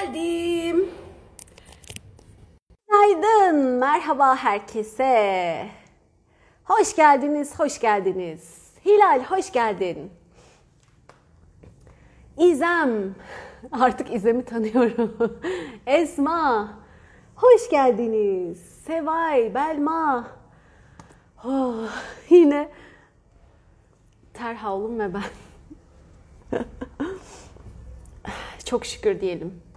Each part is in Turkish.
Geldim. Günaydın, merhaba herkese. Hoş geldiniz, hoş geldiniz. Hilal, hoş geldin. İzem, artık İzem'i tanıyorum. Esma, hoş geldiniz. Sevay, Belma. Oh, yine terhavlum ve ben. Çok şükür diyelim.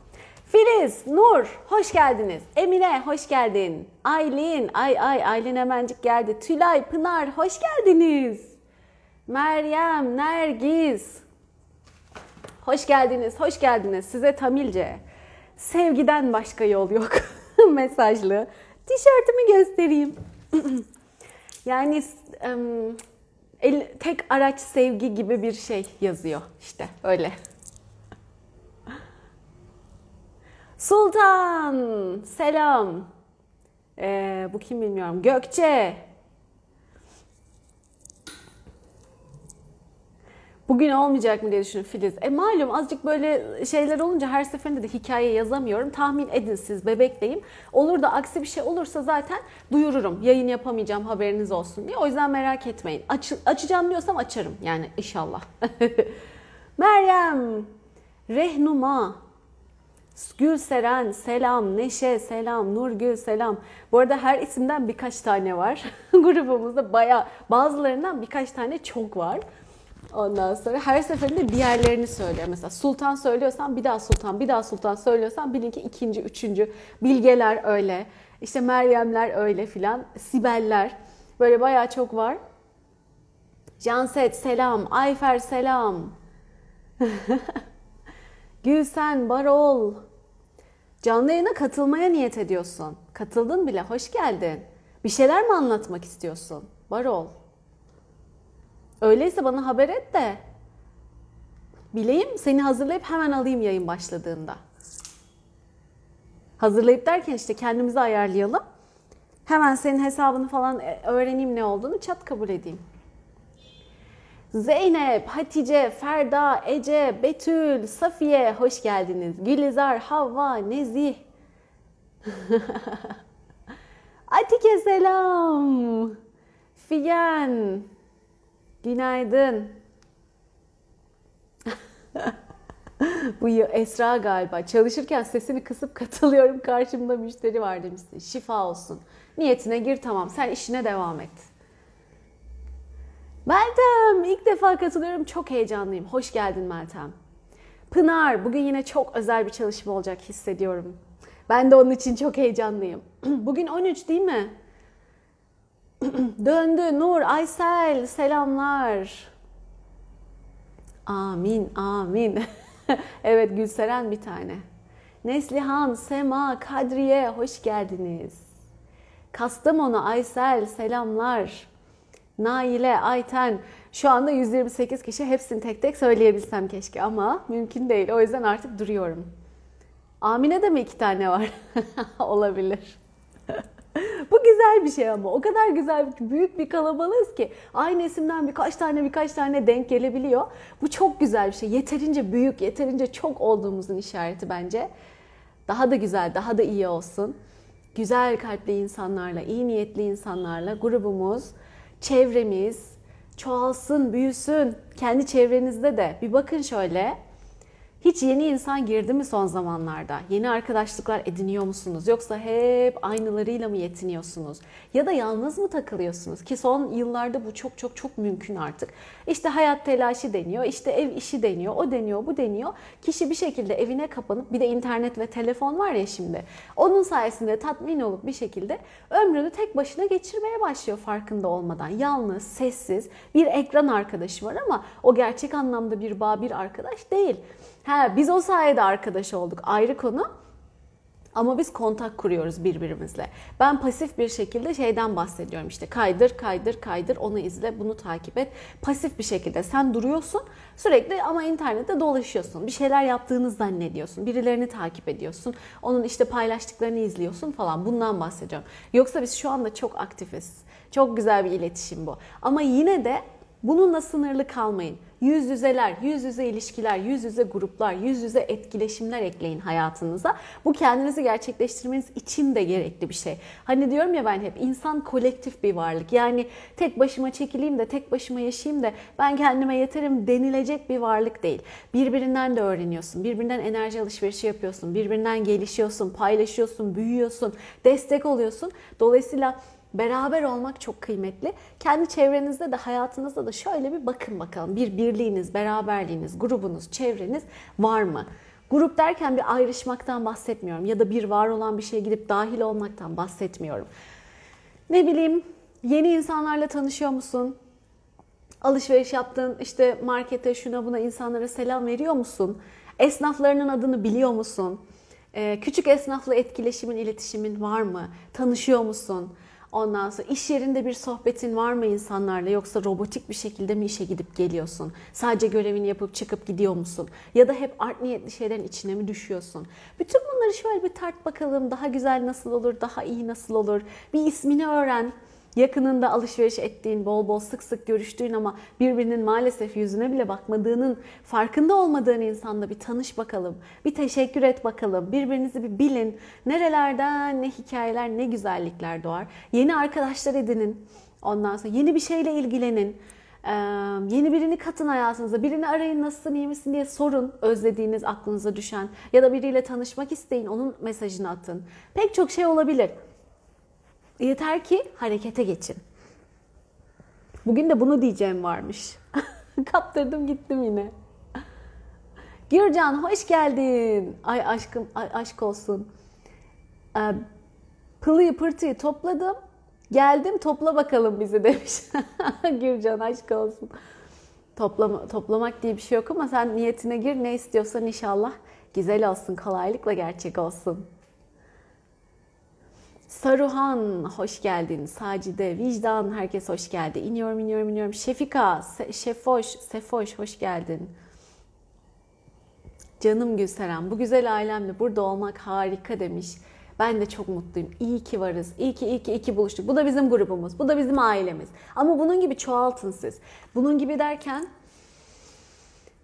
Filiz, Nur, hoş geldiniz. Emine, hoş geldin. Aylin, ay ay Aylin hemencik geldi. Tülay, Pınar, hoş geldiniz. Meryem, Nergis, hoş geldiniz, hoş geldiniz. Size Tamilce. Sevgiden başka yol yok. Mesajlı. Tişörtümü göstereyim. yani el, tek araç sevgi gibi bir şey yazıyor işte öyle. Sultan, selam. Ee, bu kim bilmiyorum. Gökçe. Bugün olmayacak mı diye düşünün Filiz. E malum azıcık böyle şeyler olunca her seferinde de hikaye yazamıyorum. Tahmin edin siz bebekleyim. Olur da aksi bir şey olursa zaten duyururum. Yayın yapamayacağım haberiniz olsun diye. O yüzden merak etmeyin. Aç, açacağım diyorsam açarım yani inşallah. Meryem, Rehnuma, Gülseren selam, Neşe selam, Nurgül selam. Bu arada her isimden birkaç tane var. Grubumuzda baya bazılarından birkaç tane çok var. Ondan sonra her seferinde diğerlerini söylüyor. Mesela Sultan söylüyorsan bir daha Sultan, bir daha Sultan söylüyorsan bilin ki ikinci, üçüncü. Bilgeler öyle. İşte Meryemler öyle filan. Sibeller. Böyle bayağı çok var. Canset selam, Ayfer selam. Gülsen, Barol. Canlı yayına katılmaya niyet ediyorsun. Katıldın bile, hoş geldin. Bir şeyler mi anlatmak istiyorsun? Barol. Öyleyse bana haber et de bileyim seni hazırlayıp hemen alayım yayın başladığında. Hazırlayıp derken işte kendimizi ayarlayalım. Hemen senin hesabını falan e, öğreneyim ne olduğunu çat kabul edeyim. Zeynep, Hatice, Ferda, Ece, Betül, Safiye hoş geldiniz. Gülizar, Havva, Nezih. Atike selam. Figen, günaydın. Bu Esra galiba. Çalışırken sesimi kısıp katılıyorum. Karşımda müşteri var demişsin. Şifa olsun. Niyetine gir tamam. Sen işine devam et. Meltem ilk defa katılıyorum. Çok heyecanlıyım. Hoş geldin Meltem. Pınar bugün yine çok özel bir çalışma olacak hissediyorum. Ben de onun için çok heyecanlıyım. Bugün 13 değil mi? Döndü Nur, Aysel selamlar. Amin, amin. evet Gülseren bir tane. Neslihan, Sema, Kadriye hoş geldiniz. Kastamonu, Aysel selamlar. Naile, Ayten şu anda 128 kişi hepsini tek tek söyleyebilsem keşke ama mümkün değil. O yüzden artık duruyorum. Amine de mi iki tane var? Olabilir. Bu güzel bir şey ama o kadar güzel büyük bir kalabalığız ki aynı isimden birkaç tane birkaç tane denk gelebiliyor. Bu çok güzel bir şey. Yeterince büyük, yeterince çok olduğumuzun işareti bence. Daha da güzel, daha da iyi olsun. Güzel kalpli insanlarla, iyi niyetli insanlarla grubumuz çevremiz çoğalsın, büyüsün. Kendi çevrenizde de bir bakın şöyle. Hiç yeni insan girdi mi son zamanlarda? Yeni arkadaşlıklar ediniyor musunuz? Yoksa hep aynılarıyla mı yetiniyorsunuz? Ya da yalnız mı takılıyorsunuz? Ki son yıllarda bu çok çok çok mümkün artık. İşte hayat telaşı deniyor, işte ev işi deniyor, o deniyor, bu deniyor. Kişi bir şekilde evine kapanıp bir de internet ve telefon var ya şimdi. Onun sayesinde tatmin olup bir şekilde ömrünü tek başına geçirmeye başlıyor farkında olmadan. Yalnız, sessiz bir ekran arkadaşı var ama o gerçek anlamda bir bağ, bir arkadaş değil. Ha, biz o sayede arkadaş olduk ayrı konu. Ama biz kontak kuruyoruz birbirimizle. Ben pasif bir şekilde şeyden bahsediyorum işte kaydır kaydır kaydır onu izle bunu takip et. Pasif bir şekilde sen duruyorsun sürekli ama internette dolaşıyorsun. Bir şeyler yaptığını zannediyorsun. Birilerini takip ediyorsun. Onun işte paylaştıklarını izliyorsun falan bundan bahsediyorum. Yoksa biz şu anda çok aktifiz. Çok güzel bir iletişim bu. Ama yine de Bununla sınırlı kalmayın. Yüz yüzeler, yüz yüze ilişkiler, yüz yüze gruplar, yüz yüze etkileşimler ekleyin hayatınıza. Bu kendinizi gerçekleştirmeniz için de gerekli bir şey. Hani diyorum ya ben hep insan kolektif bir varlık. Yani tek başıma çekileyim de tek başıma yaşayayım da ben kendime yeterim denilecek bir varlık değil. Birbirinden de öğreniyorsun. Birbirinden enerji alışverişi yapıyorsun. Birbirinden gelişiyorsun, paylaşıyorsun, büyüyorsun, destek oluyorsun. Dolayısıyla Beraber olmak çok kıymetli. Kendi çevrenizde de hayatınızda da şöyle bir bakın bakalım. Bir birliğiniz, beraberliğiniz, grubunuz, çevreniz var mı? Grup derken bir ayrışmaktan bahsetmiyorum ya da bir var olan bir şeye gidip dahil olmaktan bahsetmiyorum. Ne bileyim yeni insanlarla tanışıyor musun? Alışveriş yaptın işte markete şuna buna insanlara selam veriyor musun? Esnaflarının adını biliyor musun? Ee, küçük esnafla etkileşimin, iletişimin var mı? Tanışıyor musun? Ondan sonra iş yerinde bir sohbetin var mı insanlarla yoksa robotik bir şekilde mi işe gidip geliyorsun? Sadece görevini yapıp çıkıp gidiyor musun? Ya da hep art niyetli şeylerin içine mi düşüyorsun? Bütün bunları şöyle bir tart bakalım. Daha güzel nasıl olur? Daha iyi nasıl olur? Bir ismini öğren yakınında alışveriş ettiğin, bol bol sık sık görüştüğün ama birbirinin maalesef yüzüne bile bakmadığının farkında olmadığın insanla bir tanış bakalım. Bir teşekkür et bakalım. Birbirinizi bir bilin. Nerelerden ne hikayeler, ne güzellikler doğar. Yeni arkadaşlar edinin. Ondan sonra yeni bir şeyle ilgilenin. Ee, yeni birini katın hayatınıza. Birini arayın nasılsın, iyi misin diye sorun. Özlediğiniz, aklınıza düşen. Ya da biriyle tanışmak isteyin. Onun mesajını atın. Pek çok şey olabilir. Yeter ki harekete geçin. Bugün de bunu diyeceğim varmış. Kaptırdım gittim yine. Gürcan hoş geldin. Ay aşkım ay aşk olsun. Ee, pılıyı pırtıyı topladım. Geldim topla bakalım bizi demiş. Gürcan aşk olsun. Toplama, toplamak diye bir şey yok ama sen niyetine gir ne istiyorsan inşallah güzel olsun, kolaylıkla gerçek olsun. Saruhan hoş geldin. Sacide, Vicdan herkes hoş geldi. İniyorum, iniyorum, iniyorum. Şefika, Se Şefoş, Sefoş hoş geldin. Canım Gülseren, bu güzel ailemle burada olmak harika demiş. Ben de çok mutluyum. İyi ki varız. İyi ki, iyi ki, iyi ki buluştuk. Bu da bizim grubumuz. Bu da bizim ailemiz. Ama bunun gibi çoğaltın siz. Bunun gibi derken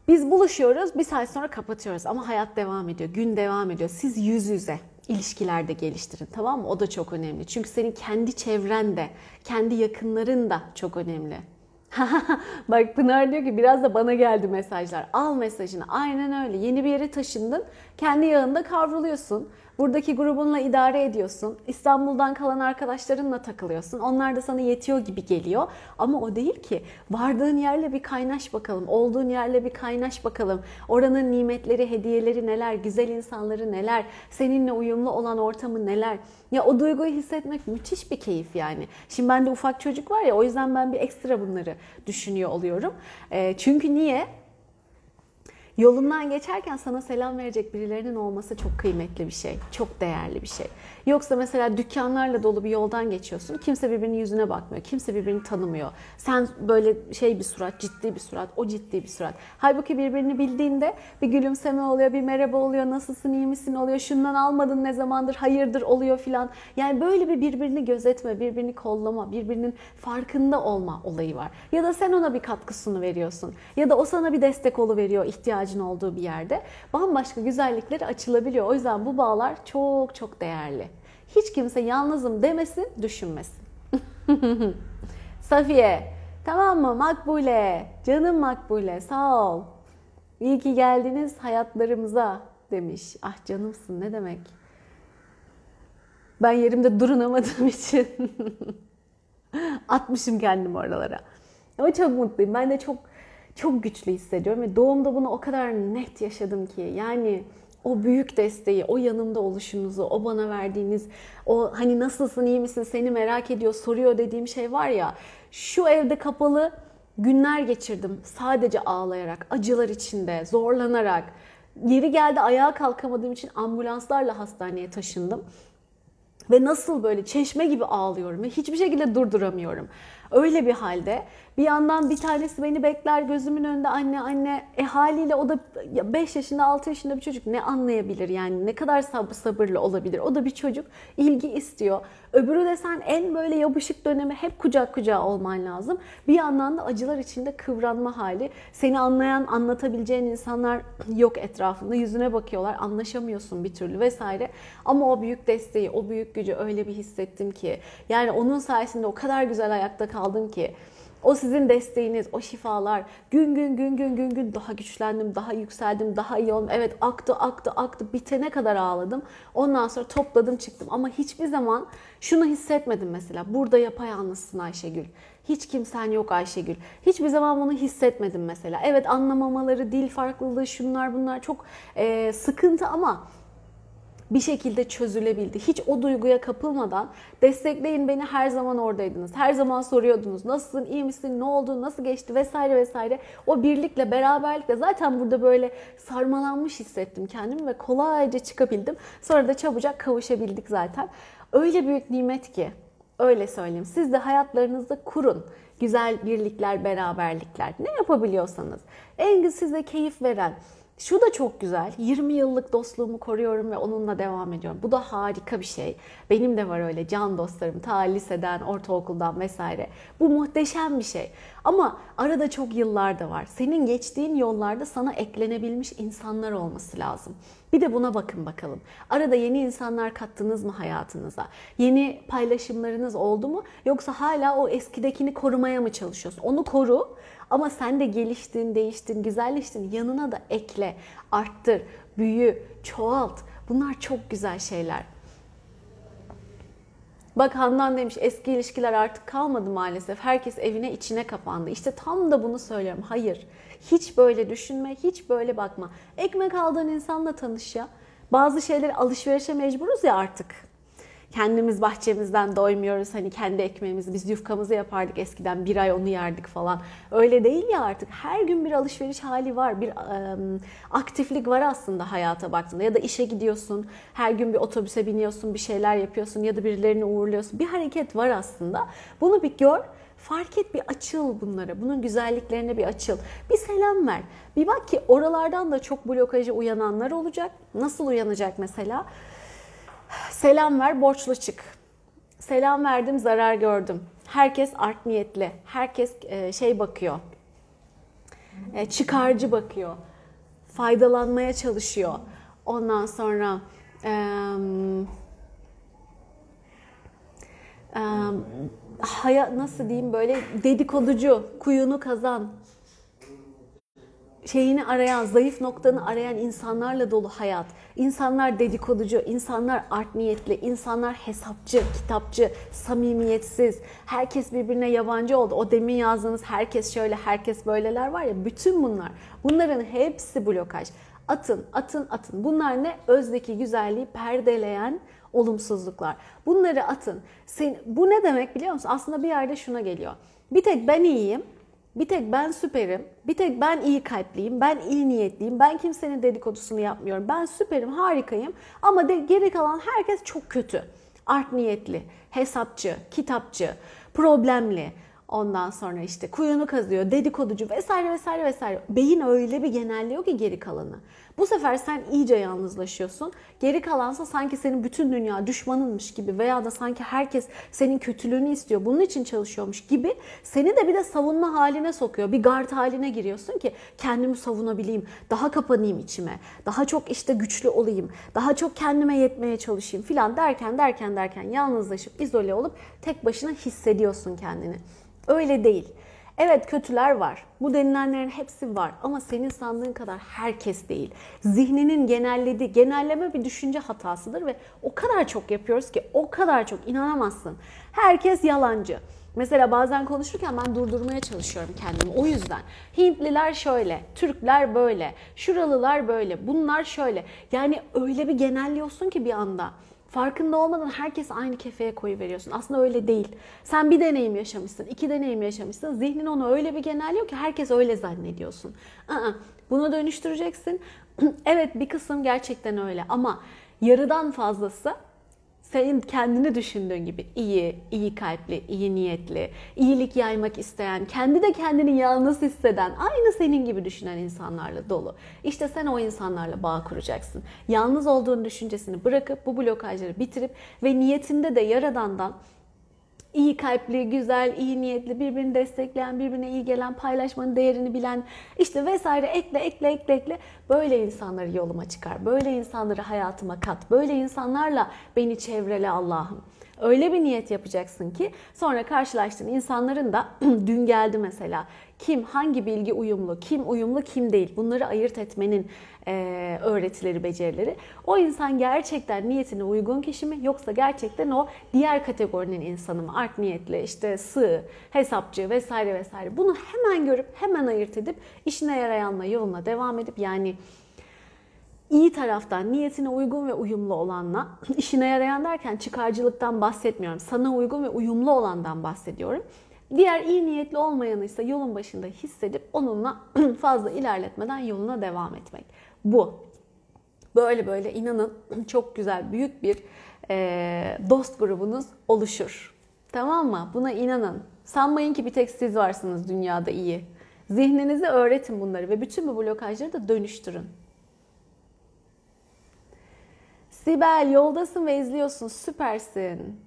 biz buluşuyoruz, bir saat sonra kapatıyoruz ama hayat devam ediyor, gün devam ediyor. Siz yüz yüze ilişkilerde geliştirin tamam mı? O da çok önemli. Çünkü senin kendi çevren de, kendi yakınların da çok önemli. Bak Pınar diyor ki biraz da bana geldi mesajlar. Al mesajını. Aynen öyle. Yeni bir yere taşındın. Kendi yağında kavruluyorsun. Buradaki grubunla idare ediyorsun. İstanbul'dan kalan arkadaşlarınla takılıyorsun. Onlar da sana yetiyor gibi geliyor. Ama o değil ki. Vardığın yerle bir kaynaş bakalım. Olduğun yerle bir kaynaş bakalım. Oranın nimetleri, hediyeleri neler, güzel insanları neler, seninle uyumlu olan ortamı neler. Ya o duyguyu hissetmek müthiş bir keyif yani. Şimdi bende ufak çocuk var ya o yüzden ben bir ekstra bunları düşünüyor oluyorum. E, çünkü niye? Yolundan geçerken sana selam verecek birilerinin olması çok kıymetli bir şey. Çok değerli bir şey. Yoksa mesela dükkanlarla dolu bir yoldan geçiyorsun. Kimse birbirinin yüzüne bakmıyor. Kimse birbirini tanımıyor. Sen böyle şey bir surat, ciddi bir surat, o ciddi bir surat. Halbuki birbirini bildiğinde bir gülümseme oluyor, bir merhaba oluyor, nasılsın, iyi misin oluyor, şundan almadın ne zamandır, hayırdır oluyor filan. Yani böyle bir birbirini gözetme, birbirini kollama, birbirinin farkında olma olayı var. Ya da sen ona bir katkısını veriyorsun. Ya da o sana bir destek olu veriyor ihtiyacın olduğu bir yerde. Bambaşka güzellikleri açılabiliyor. O yüzden bu bağlar çok çok değerli. Hiç kimse yalnızım demesin, düşünmesin. Safiye, tamam mı? Makbule, canım Makbule, sağ ol. İyi ki geldiniz hayatlarımıza demiş. Ah canımsın ne demek. Ben yerimde durunamadığım için atmışım kendimi oralara. Ama çok mutluyum. Ben de çok çok güçlü hissediyorum ve doğumda bunu o kadar net yaşadım ki. Yani o büyük desteği, o yanımda oluşunuzu, o bana verdiğiniz, o hani nasılsın, iyi misin, seni merak ediyor, soruyor dediğim şey var ya. Şu evde kapalı günler geçirdim sadece ağlayarak, acılar içinde, zorlanarak. Yeri geldi ayağa kalkamadığım için ambulanslarla hastaneye taşındım. Ve nasıl böyle çeşme gibi ağlıyorum ve hiçbir şekilde durduramıyorum. Öyle bir halde bir yandan bir tanesi beni bekler gözümün önünde anne anne e haliyle o da 5 yaşında 6 yaşında bir çocuk ne anlayabilir yani ne kadar sab sabırlı olabilir o da bir çocuk ilgi istiyor. Öbürü de sen en böyle yapışık dönemi hep kucak kucağa olman lazım. Bir yandan da acılar içinde kıvranma hali. Seni anlayan, anlatabileceğin insanlar yok etrafında. Yüzüne bakıyorlar, anlaşamıyorsun bir türlü vesaire. Ama o büyük desteği, o büyük gücü öyle bir hissettim ki. Yani onun sayesinde o kadar güzel ayakta kaldım ki. O sizin desteğiniz, o şifalar. Gün gün gün gün gün gün daha güçlendim, daha yükseldim, daha iyi oldum. Evet aktı aktı aktı bitene kadar ağladım. Ondan sonra topladım çıktım. Ama hiçbir zaman şunu hissetmedim mesela. Burada yapayalnızsın Ayşegül. Hiç kimsen yok Ayşegül. Hiçbir zaman bunu hissetmedim mesela. Evet anlamamaları, dil farklılığı, şunlar bunlar çok e, sıkıntı ama bir şekilde çözülebildi. Hiç o duyguya kapılmadan destekleyin beni her zaman oradaydınız. Her zaman soruyordunuz. Nasılsın, iyi misin, ne oldu, nasıl geçti vesaire vesaire. O birlikle, beraberlikle zaten burada böyle sarmalanmış hissettim kendimi ve kolayca çıkabildim. Sonra da çabucak kavuşabildik zaten. Öyle büyük nimet ki öyle söyleyeyim. Siz de hayatlarınızda kurun güzel birlikler, beraberlikler. Ne yapabiliyorsanız. En size keyif veren, şu da çok güzel. 20 yıllık dostluğumu koruyorum ve onunla devam ediyorum. Bu da harika bir şey. Benim de var öyle can dostlarım ta liseden, ortaokuldan vesaire. Bu muhteşem bir şey. Ama arada çok yıllar da var. Senin geçtiğin yollarda sana eklenebilmiş insanlar olması lazım. Bir de buna bakın bakalım. Arada yeni insanlar kattınız mı hayatınıza? Yeni paylaşımlarınız oldu mu? Yoksa hala o eskidekini korumaya mı çalışıyorsun? Onu koru ama sen de geliştin, değiştin, güzelleştin. Yanına da ekle, arttır, büyü, çoğalt. Bunlar çok güzel şeyler. Bak Handan demiş eski ilişkiler artık kalmadı maalesef. Herkes evine içine kapandı. İşte tam da bunu söylüyorum. Hayır. Hiç böyle düşünme, hiç böyle bakma. Ekmek aldığın insanla tanış ya. Bazı şeyleri alışverişe mecburuz ya artık kendimiz bahçemizden doymuyoruz. Hani kendi ekmeğimizi biz yufkamızı yapardık eskiden bir ay onu yerdik falan. Öyle değil ya artık. Her gün bir alışveriş hali var. Bir um, aktiflik var aslında hayata baktığında. Ya da işe gidiyorsun. Her gün bir otobüse biniyorsun. Bir şeyler yapıyorsun. Ya da birilerini uğurluyorsun. Bir hareket var aslında. Bunu bir gör. Fark et bir açıl bunlara. Bunun güzelliklerine bir açıl. Bir selam ver. Bir bak ki oralardan da çok blokaja uyananlar olacak. Nasıl uyanacak mesela? Selam ver, borçlu çık. Selam verdim, zarar gördüm. Herkes art niyetli. Herkes e, şey bakıyor. E, çıkarcı bakıyor. Faydalanmaya çalışıyor. Ondan sonra hayat nasıl diyeyim böyle dedikoducu, kuyunu kazan, şeyini arayan, zayıf noktanı arayan insanlarla dolu hayat. İnsanlar dedikoducu, insanlar art niyetli, insanlar hesapçı, kitapçı, samimiyetsiz. Herkes birbirine yabancı oldu. O demin yazdığınız herkes şöyle, herkes böyleler var ya bütün bunlar. Bunların hepsi blokaj. Atın, atın, atın. Bunlar ne? Özdeki güzelliği perdeleyen olumsuzluklar. Bunları atın. Sen, bu ne demek biliyor musun? Aslında bir yerde şuna geliyor. Bir tek ben iyiyim, bir tek ben süperim, bir tek ben iyi kalpliyim, ben iyi niyetliyim, ben kimsenin dedikodusunu yapmıyorum, ben süperim, harikayım ama de, geri kalan herkes çok kötü. Art niyetli, hesapçı, kitapçı, problemli, Ondan sonra işte kuyunu kazıyor, dedikoducu vesaire vesaire vesaire. Beyin öyle bir genelliyor ki geri kalanı. Bu sefer sen iyice yalnızlaşıyorsun. Geri kalansa sanki senin bütün dünya düşmanınmış gibi veya da sanki herkes senin kötülüğünü istiyor. Bunun için çalışıyormuş gibi seni de bir de savunma haline sokuyor. Bir gard haline giriyorsun ki kendimi savunabileyim, daha kapanayım içime, daha çok işte güçlü olayım, daha çok kendime yetmeye çalışayım filan derken derken derken yalnızlaşıp izole olup tek başına hissediyorsun kendini. Öyle değil. Evet kötüler var. Bu denilenlerin hepsi var ama senin sandığın kadar herkes değil. Zihninin genellediği, genelleme bir düşünce hatasıdır ve o kadar çok yapıyoruz ki o kadar çok inanamazsın. Herkes yalancı. Mesela bazen konuşurken ben durdurmaya çalışıyorum kendimi. O yüzden Hintliler şöyle, Türkler böyle, Şuralılar böyle, bunlar şöyle. Yani öyle bir genelliyorsun ki bir anda. Farkında olmadan herkes aynı kefeye koyu veriyorsun. Aslında öyle değil. Sen bir deneyim yaşamışsın, iki deneyim yaşamışsın. Zihnin onu öyle bir genelliyor ki herkes öyle zannediyorsun. Aa, bunu dönüştüreceksin. evet bir kısım gerçekten öyle ama yarıdan fazlası senin kendini düşündüğün gibi iyi, iyi kalpli, iyi niyetli, iyilik yaymak isteyen, kendi de kendini yalnız hisseden, aynı senin gibi düşünen insanlarla dolu. İşte sen o insanlarla bağ kuracaksın. Yalnız olduğun düşüncesini bırakıp bu blokajları bitirip ve niyetinde de yaradandan iyi kalpli, güzel, iyi niyetli, birbirini destekleyen, birbirine iyi gelen, paylaşmanın değerini bilen, işte vesaire ekle ekle ekle ekle böyle insanları yoluma çıkar. Böyle insanları hayatıma kat. Böyle insanlarla beni çevrele Allah'ım. Öyle bir niyet yapacaksın ki sonra karşılaştığın insanların da dün geldi mesela kim hangi bilgi uyumlu, kim uyumlu, kim değil bunları ayırt etmenin e, öğretileri, becerileri. O insan gerçekten niyetine uygun kişi mi yoksa gerçekten o diğer kategorinin insanı mı? Art niyetli, işte sığ, hesapçı vesaire vesaire. Bunu hemen görüp hemen ayırt edip işine yarayanla yoluna devam edip yani iyi taraftan niyetine uygun ve uyumlu olanla işine yarayan derken çıkarcılıktan bahsetmiyorum. Sana uygun ve uyumlu olandan bahsediyorum. Diğer iyi niyetli olmayanı ise yolun başında hissedip onunla fazla ilerletmeden yoluna devam etmek. Bu. Böyle böyle inanın çok güzel büyük bir dost grubunuz oluşur. Tamam mı? Buna inanın. Sanmayın ki bir tek siz varsınız dünyada iyi. Zihninize öğretin bunları ve bütün bu blokajları da dönüştürün. Sibel yoldasın ve izliyorsun süpersin.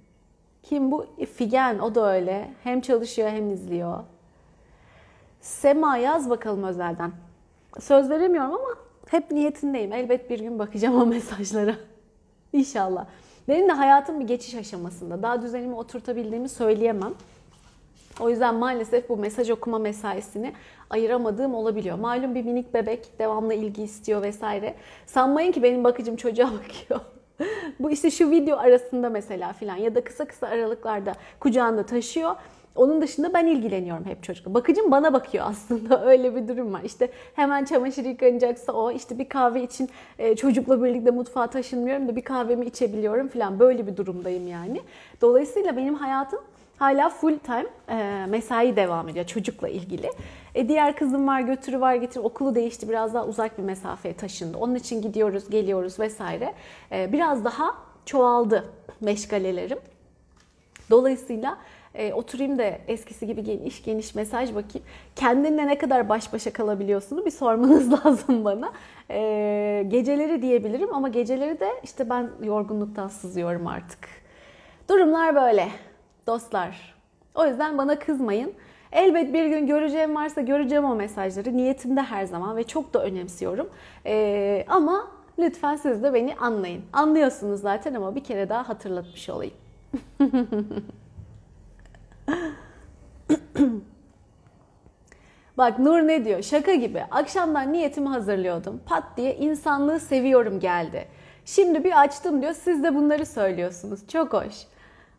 Kim bu? Figen o da öyle. Hem çalışıyor hem izliyor. Sema yaz bakalım özelden. Söz veremiyorum ama hep niyetindeyim. Elbet bir gün bakacağım o mesajlara. İnşallah. Benim de hayatım bir geçiş aşamasında. Daha düzenimi oturtabildiğimi söyleyemem. O yüzden maalesef bu mesaj okuma mesaisini ayıramadığım olabiliyor. Malum bir minik bebek devamlı ilgi istiyor vesaire. Sanmayın ki benim bakıcım çocuğa bakıyor. bu işte şu video arasında mesela filan ya da kısa kısa aralıklarda kucağında taşıyor. Onun dışında ben ilgileniyorum hep çocukla. Bakıcım bana bakıyor aslında öyle bir durum var. İşte hemen çamaşır yıkanacaksa o işte bir kahve için e, çocukla birlikte mutfağa taşınmıyorum da bir kahvemi içebiliyorum falan böyle bir durumdayım yani. Dolayısıyla benim hayatım hala full time e, mesai devam ediyor çocukla ilgili. E, diğer kızım var götürü var getir okulu değişti biraz daha uzak bir mesafeye taşındı. Onun için gidiyoruz geliyoruz vesaire. E, biraz daha çoğaldı meşgalelerim. Dolayısıyla e, oturayım da eskisi gibi geniş geniş mesaj bakayım. Kendinle ne kadar baş başa kalabiliyorsunuz bir sormanız lazım bana. E, geceleri diyebilirim ama geceleri de işte ben yorgunluktan sızıyorum artık. Durumlar böyle dostlar. O yüzden bana kızmayın. Elbet bir gün göreceğim varsa göreceğim o mesajları. Niyetimde her zaman ve çok da önemsiyorum. Ee, ama lütfen siz de beni anlayın. Anlıyorsunuz zaten ama bir kere daha hatırlatmış olayım. Bak Nur ne diyor? Şaka gibi. Akşamdan niyetimi hazırlıyordum. Pat diye insanlığı seviyorum geldi. Şimdi bir açtım diyor. Siz de bunları söylüyorsunuz. Çok hoş.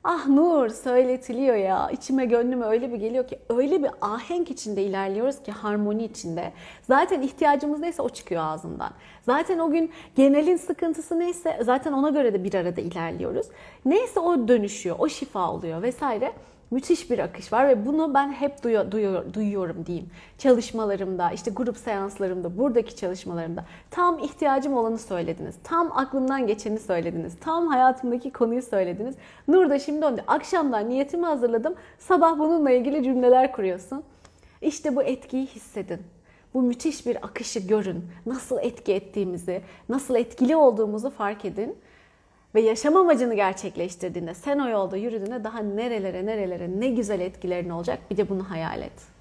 Ah Nur söyletiliyor ya. İçime gönlüme öyle bir geliyor ki öyle bir ahenk içinde ilerliyoruz ki harmoni içinde. Zaten ihtiyacımız neyse o çıkıyor ağzımdan. Zaten o gün genelin sıkıntısı neyse zaten ona göre de bir arada ilerliyoruz. Neyse o dönüşüyor, o şifa oluyor vesaire müthiş bir akış var ve bunu ben hep duyuyor, duyuyor, duyuyorum diyeyim. Çalışmalarımda, işte grup seanslarımda, buradaki çalışmalarımda tam ihtiyacım olanı söylediniz. Tam aklımdan geçeni söylediniz. Tam hayatımdaki konuyu söylediniz. Nur da şimdi onu akşamdan niyetimi hazırladım. Sabah bununla ilgili cümleler kuruyorsun. İşte bu etkiyi hissedin. Bu müthiş bir akışı görün. Nasıl etki ettiğimizi, nasıl etkili olduğumuzu fark edin ve yaşam amacını gerçekleştirdiğinde, sen o yolda yürüdüğünde daha nerelere nerelere ne güzel etkilerin olacak bir de bunu hayal et.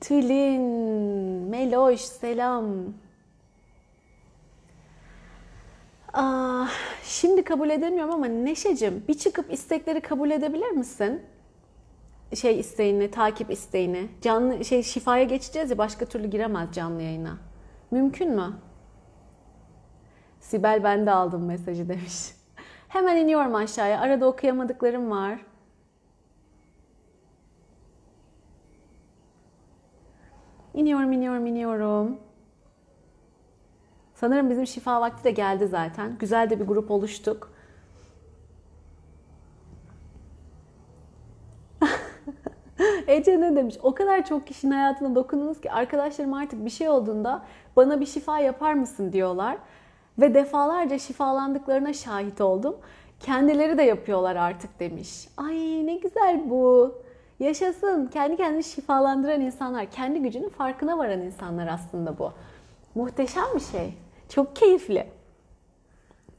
Tülin, Meloş, selam. Aa, ah, şimdi kabul edemiyorum ama Neşe'cim bir çıkıp istekleri kabul edebilir misin? Şey isteğini, takip isteğini. Canlı şey şifaya geçeceğiz ya başka türlü giremez canlı yayına. Mümkün mü? Sibel ben de aldım mesajı demiş. Hemen iniyorum aşağıya. Arada okuyamadıklarım var. İniyorum, iniyorum, iniyorum. Sanırım bizim şifa vakti de geldi zaten. Güzel de bir grup oluştuk. Ece ne demiş? O kadar çok kişinin hayatına dokundunuz ki arkadaşlarım artık bir şey olduğunda bana bir şifa yapar mısın diyorlar. Ve defalarca şifalandıklarına şahit oldum. Kendileri de yapıyorlar artık demiş. Ay ne güzel bu. Yaşasın. Kendi kendini şifalandıran insanlar, kendi gücünün farkına varan insanlar aslında bu. Muhteşem bir şey. Çok keyifli.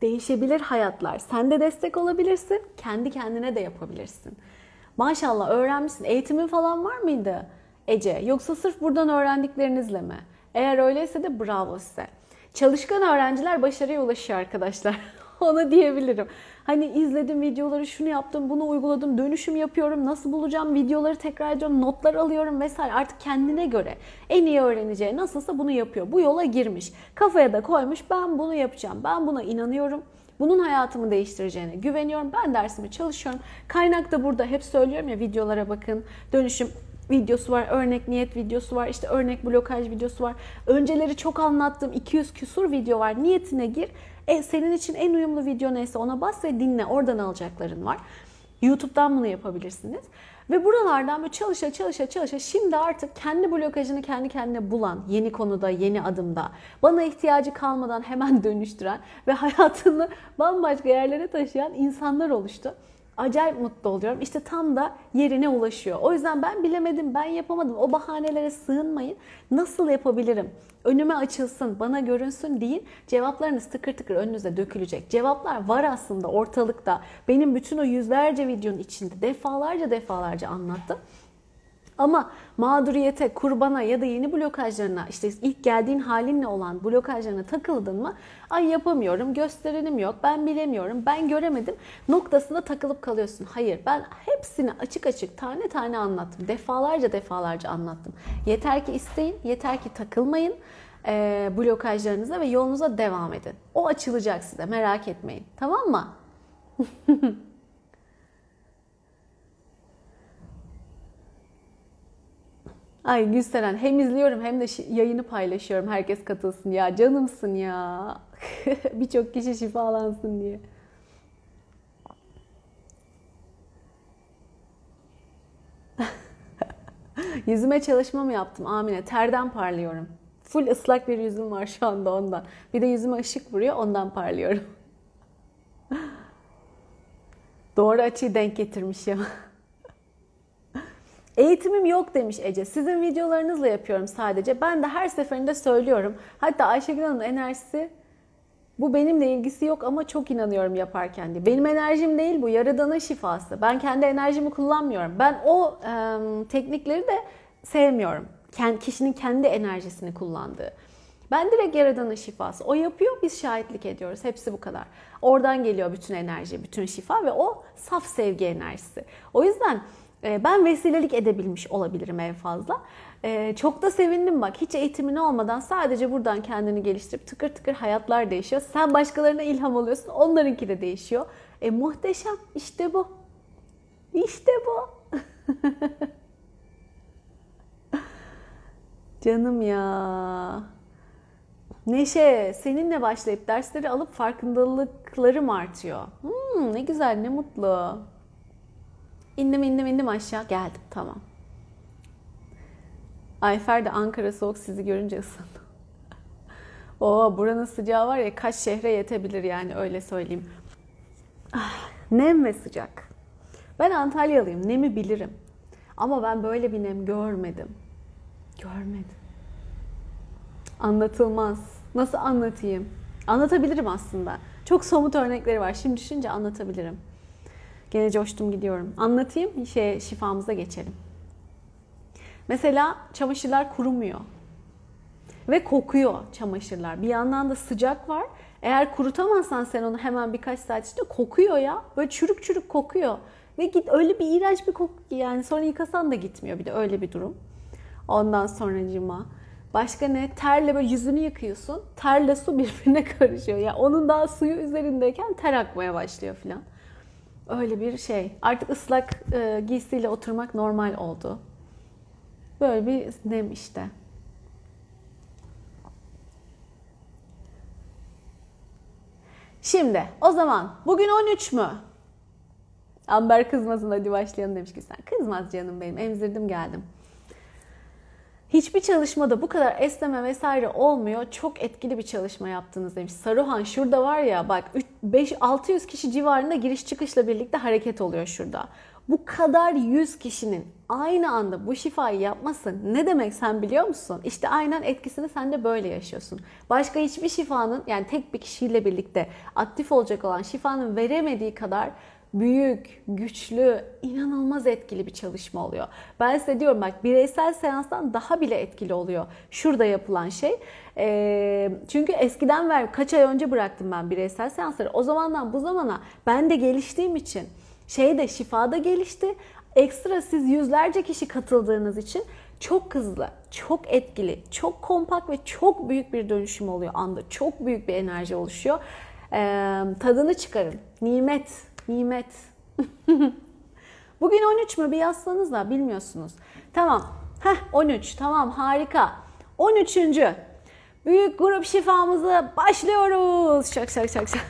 Değişebilir hayatlar. Sen de destek olabilirsin. Kendi kendine de yapabilirsin. Maşallah öğrenmişsin. Eğitimin falan var mıydı Ece? Yoksa sırf buradan öğrendiklerinizle mi? Eğer öyleyse de bravo size. Çalışkan öğrenciler başarıya ulaşıyor arkadaşlar. Ona diyebilirim. Hani izledim videoları, şunu yaptım, bunu uyguladım, dönüşüm yapıyorum, nasıl bulacağım, videoları tekrar ediyorum, notlar alıyorum vesaire. Artık kendine göre en iyi öğreneceği nasılsa bunu yapıyor. Bu yola girmiş. Kafaya da koymuş, ben bunu yapacağım, ben buna inanıyorum. Bunun hayatımı değiştireceğine güveniyorum. Ben dersimi çalışıyorum. Kaynak da burada. Hep söylüyorum ya videolara bakın. Dönüşüm videosu var, örnek niyet videosu var, işte örnek blokaj videosu var. Önceleri çok anlattığım 200 küsur video var. Niyetine gir. E, senin için en uyumlu video neyse ona bas ve dinle. Oradan alacakların var. YouTube'dan bunu yapabilirsiniz. Ve buralardan böyle çalışa çalışa çalışa şimdi artık kendi blokajını kendi kendine bulan, yeni konuda, yeni adımda, bana ihtiyacı kalmadan hemen dönüştüren ve hayatını bambaşka yerlere taşıyan insanlar oluştu acayip mutlu oluyorum. İşte tam da yerine ulaşıyor. O yüzden ben bilemedim, ben yapamadım. O bahanelere sığınmayın. Nasıl yapabilirim? Önüme açılsın, bana görünsün deyin. Cevaplarınız tıkır tıkır önünüze dökülecek. Cevaplar var aslında ortalıkta. Benim bütün o yüzlerce videonun içinde defalarca defalarca anlattım. Ama mağduriyete, kurbana ya da yeni blokajlarına işte ilk geldiğin halinle olan blokajlarına takıldın mı? Ay yapamıyorum, gösterenim yok, ben bilemiyorum, ben göremedim noktasında takılıp kalıyorsun. Hayır ben hepsini açık açık tane tane anlattım. Defalarca defalarca anlattım. Yeter ki isteyin, yeter ki takılmayın e, blokajlarınıza ve yolunuza devam edin. O açılacak size merak etmeyin. Tamam mı? Ay Gülseren hem izliyorum hem de yayını paylaşıyorum. Herkes katılsın ya. Canımsın ya. Birçok kişi şifalansın diye. Yüzüme çalışma mı yaptım Amine? Terden parlıyorum. Full ıslak bir yüzüm var şu anda ondan. Bir de yüzüme ışık vuruyor ondan parlıyorum. Doğru açıyı denk getirmiş ya. Eğitimim yok demiş Ece. Sizin videolarınızla yapıyorum sadece. Ben de her seferinde söylüyorum. Hatta Ayşegül Hanım'ın enerjisi bu benimle ilgisi yok ama çok inanıyorum yaparken diye. Benim enerjim değil bu, yaradanın şifası. Ben kendi enerjimi kullanmıyorum. Ben o e, teknikleri de sevmiyorum. Kend, kişinin kendi enerjisini kullandığı. Ben direkt yaradanın şifası. O yapıyor, biz şahitlik ediyoruz. Hepsi bu kadar. Oradan geliyor bütün enerji, bütün şifa ve o saf sevgi enerjisi. O yüzden ben vesilelik edebilmiş olabilirim en fazla. Ee, çok da sevindim bak hiç eğitimin olmadan sadece buradan kendini geliştirip tıkır tıkır hayatlar değişiyor. Sen başkalarına ilham oluyorsun onlarınki de değişiyor. E muhteşem işte bu. İşte bu. Canım ya. Neşe, seninle başlayıp dersleri alıp farkındalıklarım artıyor. Hmm, ne güzel, ne mutlu. İndim indim indim aşağı geldim tamam. Ayfer de Ankara soğuk sizi görünce ısındı. Oo buranın sıcağı var ya kaç şehre yetebilir yani öyle söyleyeyim. Ah, nem ve sıcak. Ben Antalyalıyım. Nemi bilirim. Ama ben böyle bir nem görmedim. Görmedim. Anlatılmaz. Nasıl anlatayım? Anlatabilirim aslında. Çok somut örnekleri var. Şimdi düşünce anlatabilirim. Gene coştum gidiyorum. Anlatayım, şey, şifamıza geçelim. Mesela çamaşırlar kurumuyor. Ve kokuyor çamaşırlar. Bir yandan da sıcak var. Eğer kurutamazsan sen onu hemen birkaç saat içinde kokuyor ya. Böyle çürük çürük kokuyor. Ve git öyle bir iğrenç bir koku yani sonra yıkasan da gitmiyor bir de öyle bir durum. Ondan sonra cima. Başka ne? Terle böyle yüzünü yıkıyorsun. Terle su birbirine karışıyor. Ya yani onun daha suyu üzerindeyken ter akmaya başlıyor filan. Öyle bir şey. Artık ıslak e, giysiyle oturmak normal oldu. Böyle bir nem işte. Şimdi o zaman bugün 13 mü? Amber kızmasın hadi başlayalım demiş ki sen. Kızmaz canım benim emzirdim geldim. Hiçbir çalışmada bu kadar esneme vesaire olmuyor. Çok etkili bir çalışma yaptınız demiş. Saruhan şurada var ya bak 5-600 kişi civarında giriş çıkışla birlikte hareket oluyor şurada. Bu kadar 100 kişinin aynı anda bu şifayı yapması ne demek sen biliyor musun? İşte aynen etkisini sen de böyle yaşıyorsun. Başka hiçbir şifanın yani tek bir kişiyle birlikte aktif olacak olan şifanın veremediği kadar büyük, güçlü, inanılmaz etkili bir çalışma oluyor. Ben size diyorum bak bireysel seanstan daha bile etkili oluyor. Şurada yapılan şey. E, çünkü eskiden ver kaç ay önce bıraktım ben bireysel seansları. O zamandan bu zamana ben de geliştiğim için şey de şifada gelişti. Ekstra siz yüzlerce kişi katıldığınız için çok hızlı, çok etkili, çok kompakt ve çok büyük bir dönüşüm oluyor anda. Çok büyük bir enerji oluşuyor. Ee, tadını çıkarın. Nimet, nimet. Bugün 13 mü? Bir yazsanız da bilmiyorsunuz. Tamam. Heh 13. Tamam harika. 13. Büyük grup şifamızı başlıyoruz. Şak şak şak şak.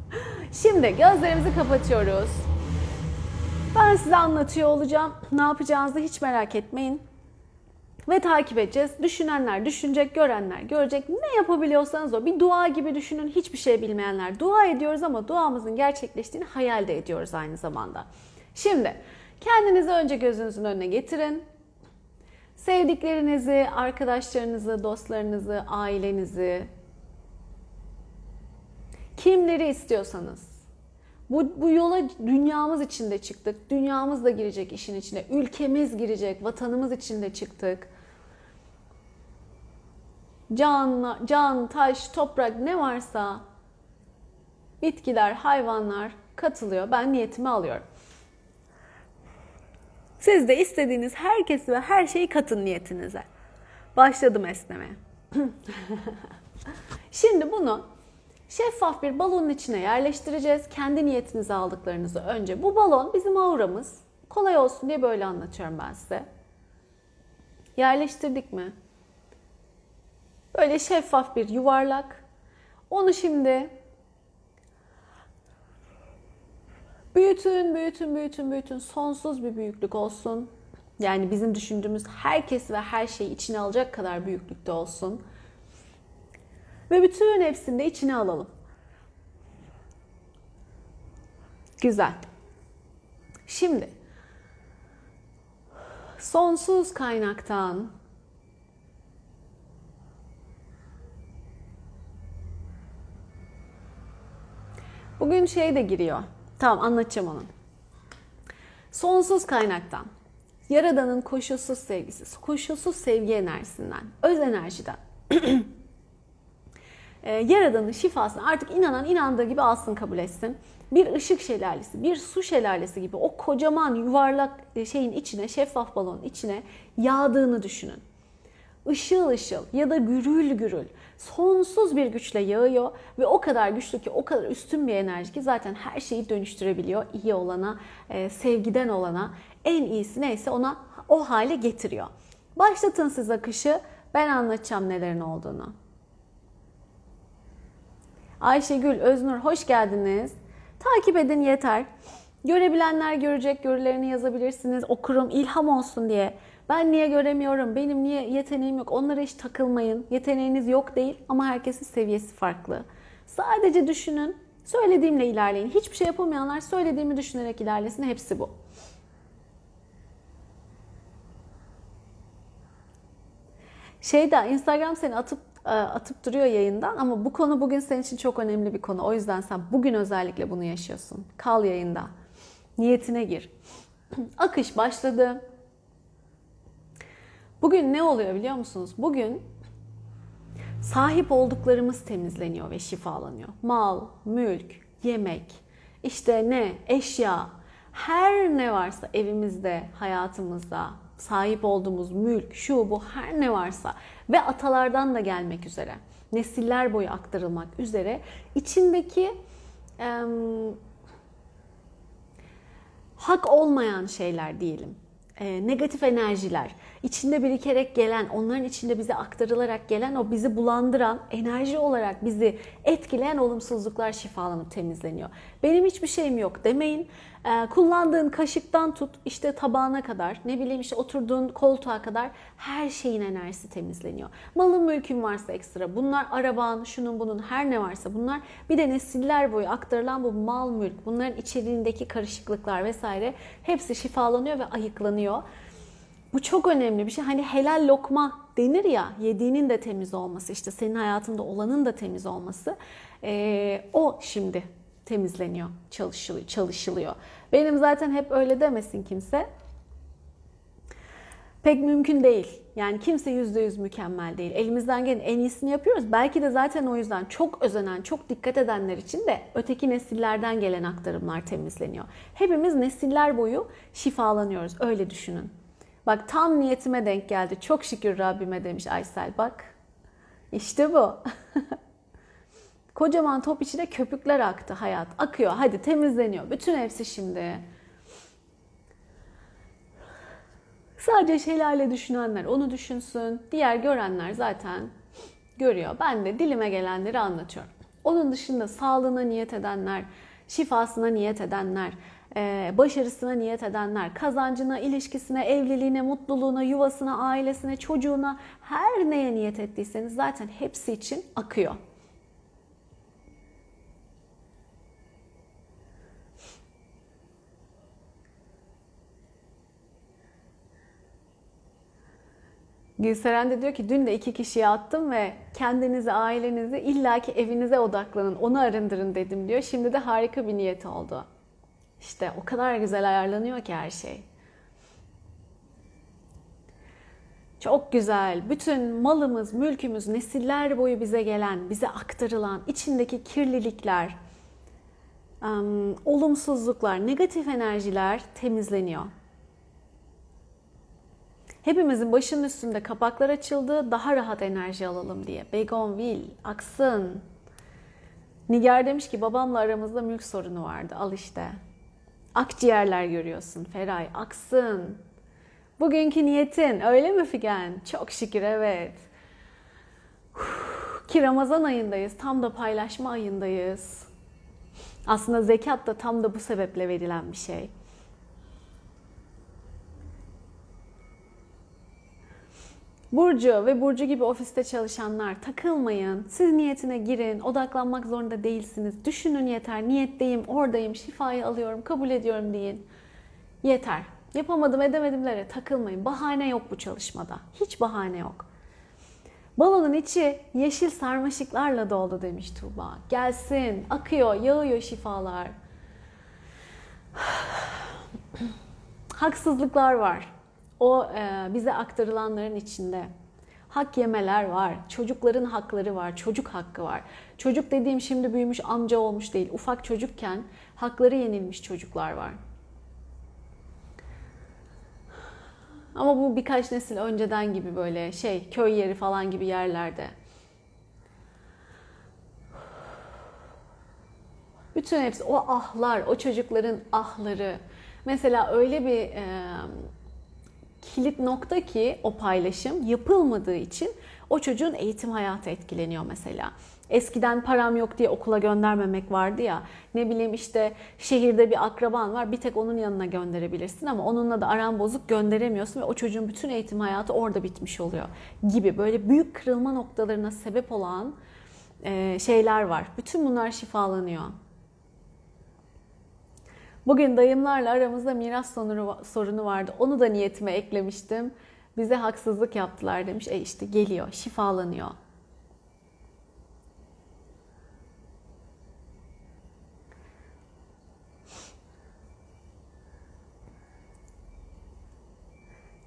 Şimdi gözlerimizi kapatıyoruz. Ben size anlatıyor olacağım. Ne yapacağınızı hiç merak etmeyin. Ve takip edeceğiz. Düşünenler düşünecek, görenler görecek. Ne yapabiliyorsanız o. Bir dua gibi düşünün. Hiçbir şey bilmeyenler. Dua ediyoruz ama duamızın gerçekleştiğini hayal de ediyoruz aynı zamanda. Şimdi kendinizi önce gözünüzün önüne getirin. Sevdiklerinizi, arkadaşlarınızı, dostlarınızı, ailenizi, kimleri istiyorsanız bu, bu yola dünyamız içinde çıktık. Dünyamız da girecek işin içine. Ülkemiz girecek. Vatanımız içinde çıktık. Can, can, taş, toprak ne varsa bitkiler, hayvanlar katılıyor. Ben niyetimi alıyorum. Siz de istediğiniz herkesi ve her şeyi katın niyetinize. Başladım esnemeye. Şimdi bunu şeffaf bir balonun içine yerleştireceğiz. Kendi niyetinizi aldıklarınızı önce. Bu balon bizim auramız. Kolay olsun diye böyle anlatıyorum ben size. Yerleştirdik mi? Böyle şeffaf bir yuvarlak. Onu şimdi büyütün, büyütün, büyütün, büyütün. Sonsuz bir büyüklük olsun. Yani bizim düşündüğümüz herkes ve her şeyi içine alacak kadar büyüklükte olsun. Ve bütün hepsini de içine alalım. Güzel. Şimdi sonsuz kaynaktan Bugün şey de giriyor. Tamam anlatacağım onu. Sonsuz kaynaktan, Yaradan'ın koşulsuz sevgisi, koşulsuz sevgi enerjisinden, öz enerjiden e, Yaradan'ın şifasını artık inanan inandığı gibi alsın kabul etsin. Bir ışık şelalesi, bir su şelalesi gibi o kocaman yuvarlak e, şeyin içine, şeffaf balonun içine yağdığını düşünün. Işıl ışıl ya da gürül gürül sonsuz bir güçle yağıyor ve o kadar güçlü ki o kadar üstün bir enerji ki zaten her şeyi dönüştürebiliyor. iyi olana, e, sevgiden olana en iyisi neyse ona o hale getiriyor. Başlatın siz akışı ben anlatacağım nelerin olduğunu. Ayşegül, Öznur hoş geldiniz. Takip edin yeter. Görebilenler görecek, görülerini yazabilirsiniz. Okurum, ilham olsun diye. Ben niye göremiyorum, benim niye yeteneğim yok onlara hiç takılmayın. Yeteneğiniz yok değil ama herkesin seviyesi farklı. Sadece düşünün, söylediğimle ilerleyin. Hiçbir şey yapamayanlar söylediğimi düşünerek ilerlesin. Hepsi bu. Şeyde Instagram seni atıp e, atıp duruyor yayından ama bu konu bugün senin için çok önemli bir konu. O yüzden sen bugün özellikle bunu yaşıyorsun. Kal yayında. Niyetine gir. Akış başladı. Bugün ne oluyor biliyor musunuz? Bugün sahip olduklarımız temizleniyor ve şifalanıyor. Mal, mülk, yemek, işte ne, eşya, her ne varsa evimizde, hayatımızda, sahip olduğumuz mülk, şu bu her ne varsa ve atalardan da gelmek üzere, nesiller boyu aktarılmak üzere içindeki e, hak olmayan şeyler diyelim. E, negatif enerjiler, içinde birikerek gelen, onların içinde bize aktarılarak gelen, o bizi bulandıran, enerji olarak bizi etkileyen olumsuzluklar şifalanıp temizleniyor. Benim hiçbir şeyim yok demeyin. Ee, kullandığın kaşıktan tut işte tabağına kadar ne bileyim işte oturduğun koltuğa kadar her şeyin enerjisi temizleniyor. Malın mülkün varsa ekstra bunlar araban şunun bunun her ne varsa bunlar bir de nesiller boyu aktarılan bu mal mülk bunların içeriğindeki karışıklıklar vesaire hepsi şifalanıyor ve ayıklanıyor. Bu çok önemli bir şey. Hani helal lokma denir ya yediğinin de temiz olması işte senin hayatında olanın da temiz olması. Ee, o şimdi temizleniyor, çalışılıyor, çalışılıyor. Benim zaten hep öyle demesin kimse. Pek mümkün değil. Yani kimse yüzde yüz mükemmel değil. Elimizden gelen en iyisini yapıyoruz. Belki de zaten o yüzden çok özenen, çok dikkat edenler için de öteki nesillerden gelen aktarımlar temizleniyor. Hepimiz nesiller boyu şifalanıyoruz. Öyle düşünün. Bak tam niyetime denk geldi. Çok şükür Rabbime demiş Aysel. Bak işte bu. Kocaman top içine köpükler aktı hayat. Akıyor. Hadi temizleniyor. Bütün hepsi şimdi. Sadece şelale düşünenler onu düşünsün. Diğer görenler zaten görüyor. Ben de dilime gelenleri anlatıyorum. Onun dışında sağlığına niyet edenler, şifasına niyet edenler, başarısına niyet edenler, kazancına, ilişkisine, evliliğine, mutluluğuna, yuvasına, ailesine, çocuğuna her neye niyet ettiyseniz zaten hepsi için akıyor. Gülseren de diyor ki dün de iki kişiye attım ve kendinizi, ailenizi illaki evinize odaklanın, onu arındırın dedim diyor. Şimdi de harika bir niyet oldu. İşte o kadar güzel ayarlanıyor ki her şey. Çok güzel. Bütün malımız, mülkümüz, nesiller boyu bize gelen, bize aktarılan, içindeki kirlilikler, olumsuzluklar, negatif enerjiler temizleniyor. Hepimizin başının üstünde kapaklar açıldı, daha rahat enerji alalım diye. Begonvil, aksın. Nigar demiş ki babamla aramızda mülk sorunu vardı. Al işte. Akciğerler görüyorsun Feray, aksın. Bugünkü niyetin öyle mi Figen? Çok şükür evet. Ki Ramazan ayındayız. Tam da paylaşma ayındayız. Aslında zekat da tam da bu sebeple verilen bir şey. Burcu ve Burcu gibi ofiste çalışanlar takılmayın. Siz niyetine girin. Odaklanmak zorunda değilsiniz. Düşünün yeter. Niyetteyim, oradayım, şifayı alıyorum, kabul ediyorum deyin. Yeter. Yapamadım edemedimlere takılmayın. Bahane yok bu çalışmada. Hiç bahane yok. Balonun içi yeşil sarmaşıklarla doldu demiş Tuğba. Gelsin, akıyor, yağıyor şifalar. Haksızlıklar var o e, bize aktarılanların içinde hak yemeler var, çocukların hakları var, çocuk hakkı var. Çocuk dediğim şimdi büyümüş amca olmuş değil, ufak çocukken hakları yenilmiş çocuklar var. Ama bu birkaç nesil önceden gibi böyle şey köy yeri falan gibi yerlerde. Bütün hepsi o ahlar, o çocukların ahları. Mesela öyle bir e, kilit nokta ki o paylaşım yapılmadığı için o çocuğun eğitim hayatı etkileniyor mesela. Eskiden param yok diye okula göndermemek vardı ya. Ne bileyim işte şehirde bir akraban var bir tek onun yanına gönderebilirsin ama onunla da aran bozuk gönderemiyorsun ve o çocuğun bütün eğitim hayatı orada bitmiş oluyor gibi böyle büyük kırılma noktalarına sebep olan şeyler var. Bütün bunlar şifalanıyor. Bugün dayımlarla aramızda miras sorunu vardı. Onu da niyetime eklemiştim. Bize haksızlık yaptılar demiş. E işte geliyor, şifalanıyor.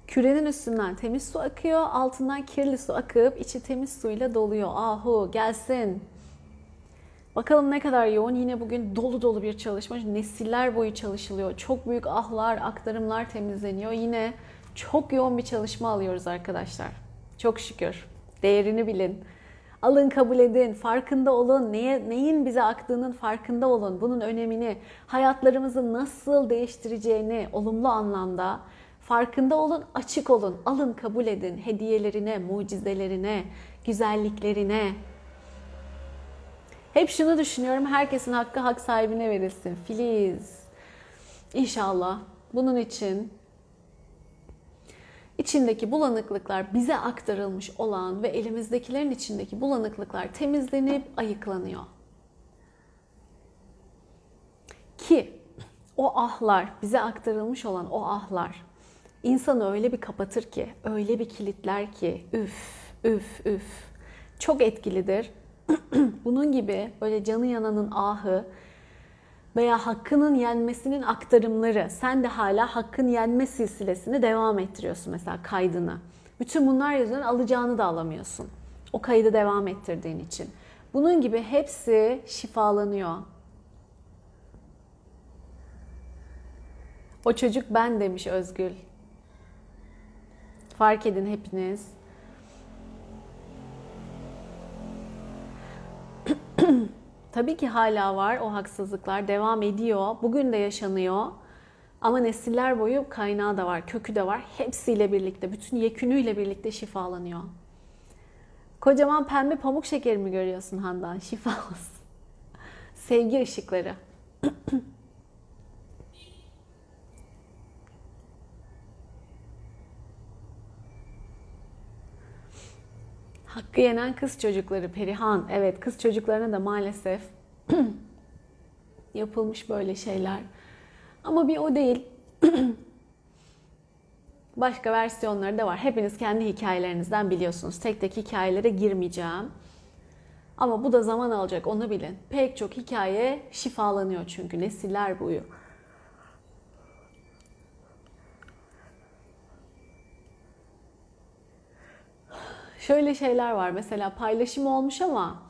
Kürenin üstünden temiz su akıyor, altından kirli su akıp içi temiz suyla doluyor. Ahu gelsin. Bakalım ne kadar yoğun. Yine bugün dolu dolu bir çalışma. Nesiller boyu çalışılıyor. Çok büyük ahlar, aktarımlar temizleniyor. Yine çok yoğun bir çalışma alıyoruz arkadaşlar. Çok şükür. Değerini bilin. Alın kabul edin, farkında olun, neye, neyin bize aktığının farkında olun, bunun önemini, hayatlarımızı nasıl değiştireceğini olumlu anlamda farkında olun, açık olun, alın kabul edin hediyelerine, mucizelerine, güzelliklerine, hep şunu düşünüyorum, herkesin hakkı hak sahibine verilsin. Filiz. İnşallah bunun için içindeki bulanıklıklar bize aktarılmış olan ve elimizdekilerin içindeki bulanıklıklar temizlenip ayıklanıyor. Ki o ahlar, bize aktarılmış olan o ahlar insanı öyle bir kapatır ki, öyle bir kilitler ki üf üf üf çok etkilidir. Bunun gibi böyle canı yananın ahı veya hakkının yenmesinin aktarımları. Sen de hala hakkın yenme silsilesini devam ettiriyorsun mesela kaydını. Bütün bunlar yüzünden alacağını da alamıyorsun. O kaydı devam ettirdiğin için. Bunun gibi hepsi şifalanıyor. O çocuk ben demiş Özgül. Fark edin hepiniz. Tabii ki hala var o haksızlıklar devam ediyor. Bugün de yaşanıyor. Ama nesiller boyu kaynağı da var, kökü de var. Hepsiyle birlikte, bütün yekünüyle birlikte şifalanıyor. Kocaman pembe pamuk şekeri mi görüyorsun Handan? Şifa olsun. Sevgi ışıkları. Hakkı yenen kız çocukları Perihan. Evet kız çocuklarına da maalesef yapılmış böyle şeyler. Ama bir o değil. Başka versiyonları da var. Hepiniz kendi hikayelerinizden biliyorsunuz. Tek tek hikayelere girmeyeceğim. Ama bu da zaman alacak onu bilin. Pek çok hikaye şifalanıyor çünkü nesiller boyu. Şöyle şeyler var. Mesela paylaşım olmuş ama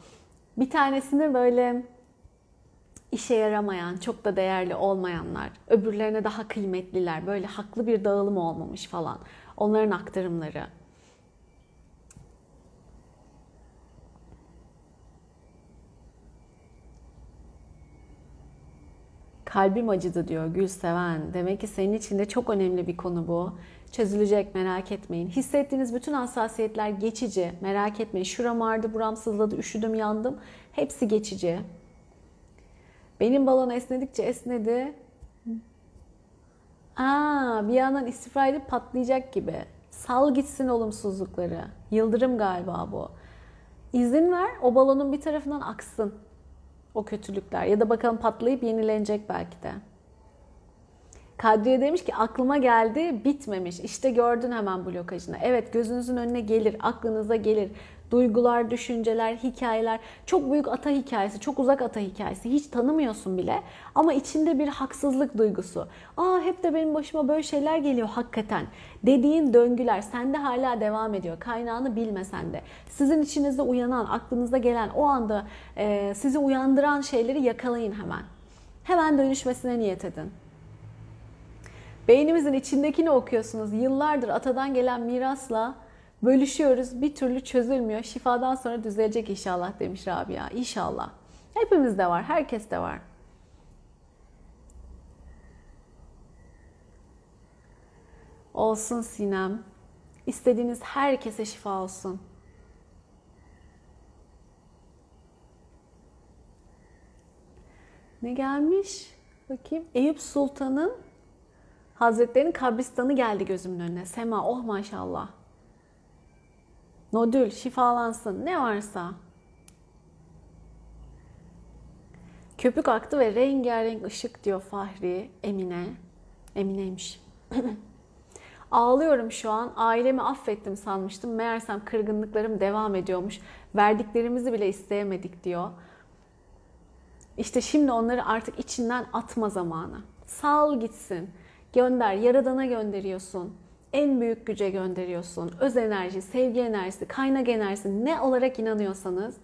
bir tanesinde böyle işe yaramayan, çok da değerli olmayanlar, öbürlerine daha kıymetliler, böyle haklı bir dağılım olmamış falan. Onların aktarımları. Kalbim acıdı diyor Gülseven. Demek ki senin için de çok önemli bir konu bu çözülecek merak etmeyin. Hissettiğiniz bütün hassasiyetler geçici. Merak etmeyin. Şuram ağrıdı, buram sızladı, üşüdüm, yandım. Hepsi geçici. Benim balon esnedikçe esnedi. Aa, bir yandan istifra edip patlayacak gibi. Sal gitsin olumsuzlukları. Yıldırım galiba bu. İzin ver o balonun bir tarafından aksın o kötülükler. Ya da bakalım patlayıp yenilenecek belki de. Kadriye demiş ki aklıma geldi bitmemiş. İşte gördün hemen blokajını. Evet gözünüzün önüne gelir, aklınıza gelir. Duygular, düşünceler, hikayeler. Çok büyük ata hikayesi, çok uzak ata hikayesi. Hiç tanımıyorsun bile. Ama içinde bir haksızlık duygusu. Aa hep de benim başıma böyle şeyler geliyor hakikaten. Dediğin döngüler sende hala devam ediyor. Kaynağını bilmesen de. Sizin içinizde uyanan, aklınızda gelen, o anda e, sizi uyandıran şeyleri yakalayın hemen. Hemen dönüşmesine niyet edin. Beynimizin içindekini okuyorsunuz. Yıllardır atadan gelen mirasla bölüşüyoruz. Bir türlü çözülmüyor. Şifadan sonra düzelecek inşallah demiş Rabia. İnşallah. Hepimizde var. Herkeste var. Olsun Sinem. İstediğiniz herkese şifa olsun. Ne gelmiş? Bakayım. Eyüp Sultan'ın Hazretlerinin kabristanı geldi gözümün önüne. Sema oh maşallah. Nodül şifalansın ne varsa. Köpük aktı ve rengarenk ışık diyor Fahri Emine. Emine'ymiş. Ağlıyorum şu an. Ailemi affettim sanmıştım. Meğersem kırgınlıklarım devam ediyormuş. Verdiklerimizi bile isteyemedik diyor. İşte şimdi onları artık içinden atma zamanı. Sal gitsin. Gönder, Yaradan'a gönderiyorsun. En büyük güce gönderiyorsun. Öz enerji, sevgi enerjisi, kaynak enerjisi ne olarak inanıyorsanız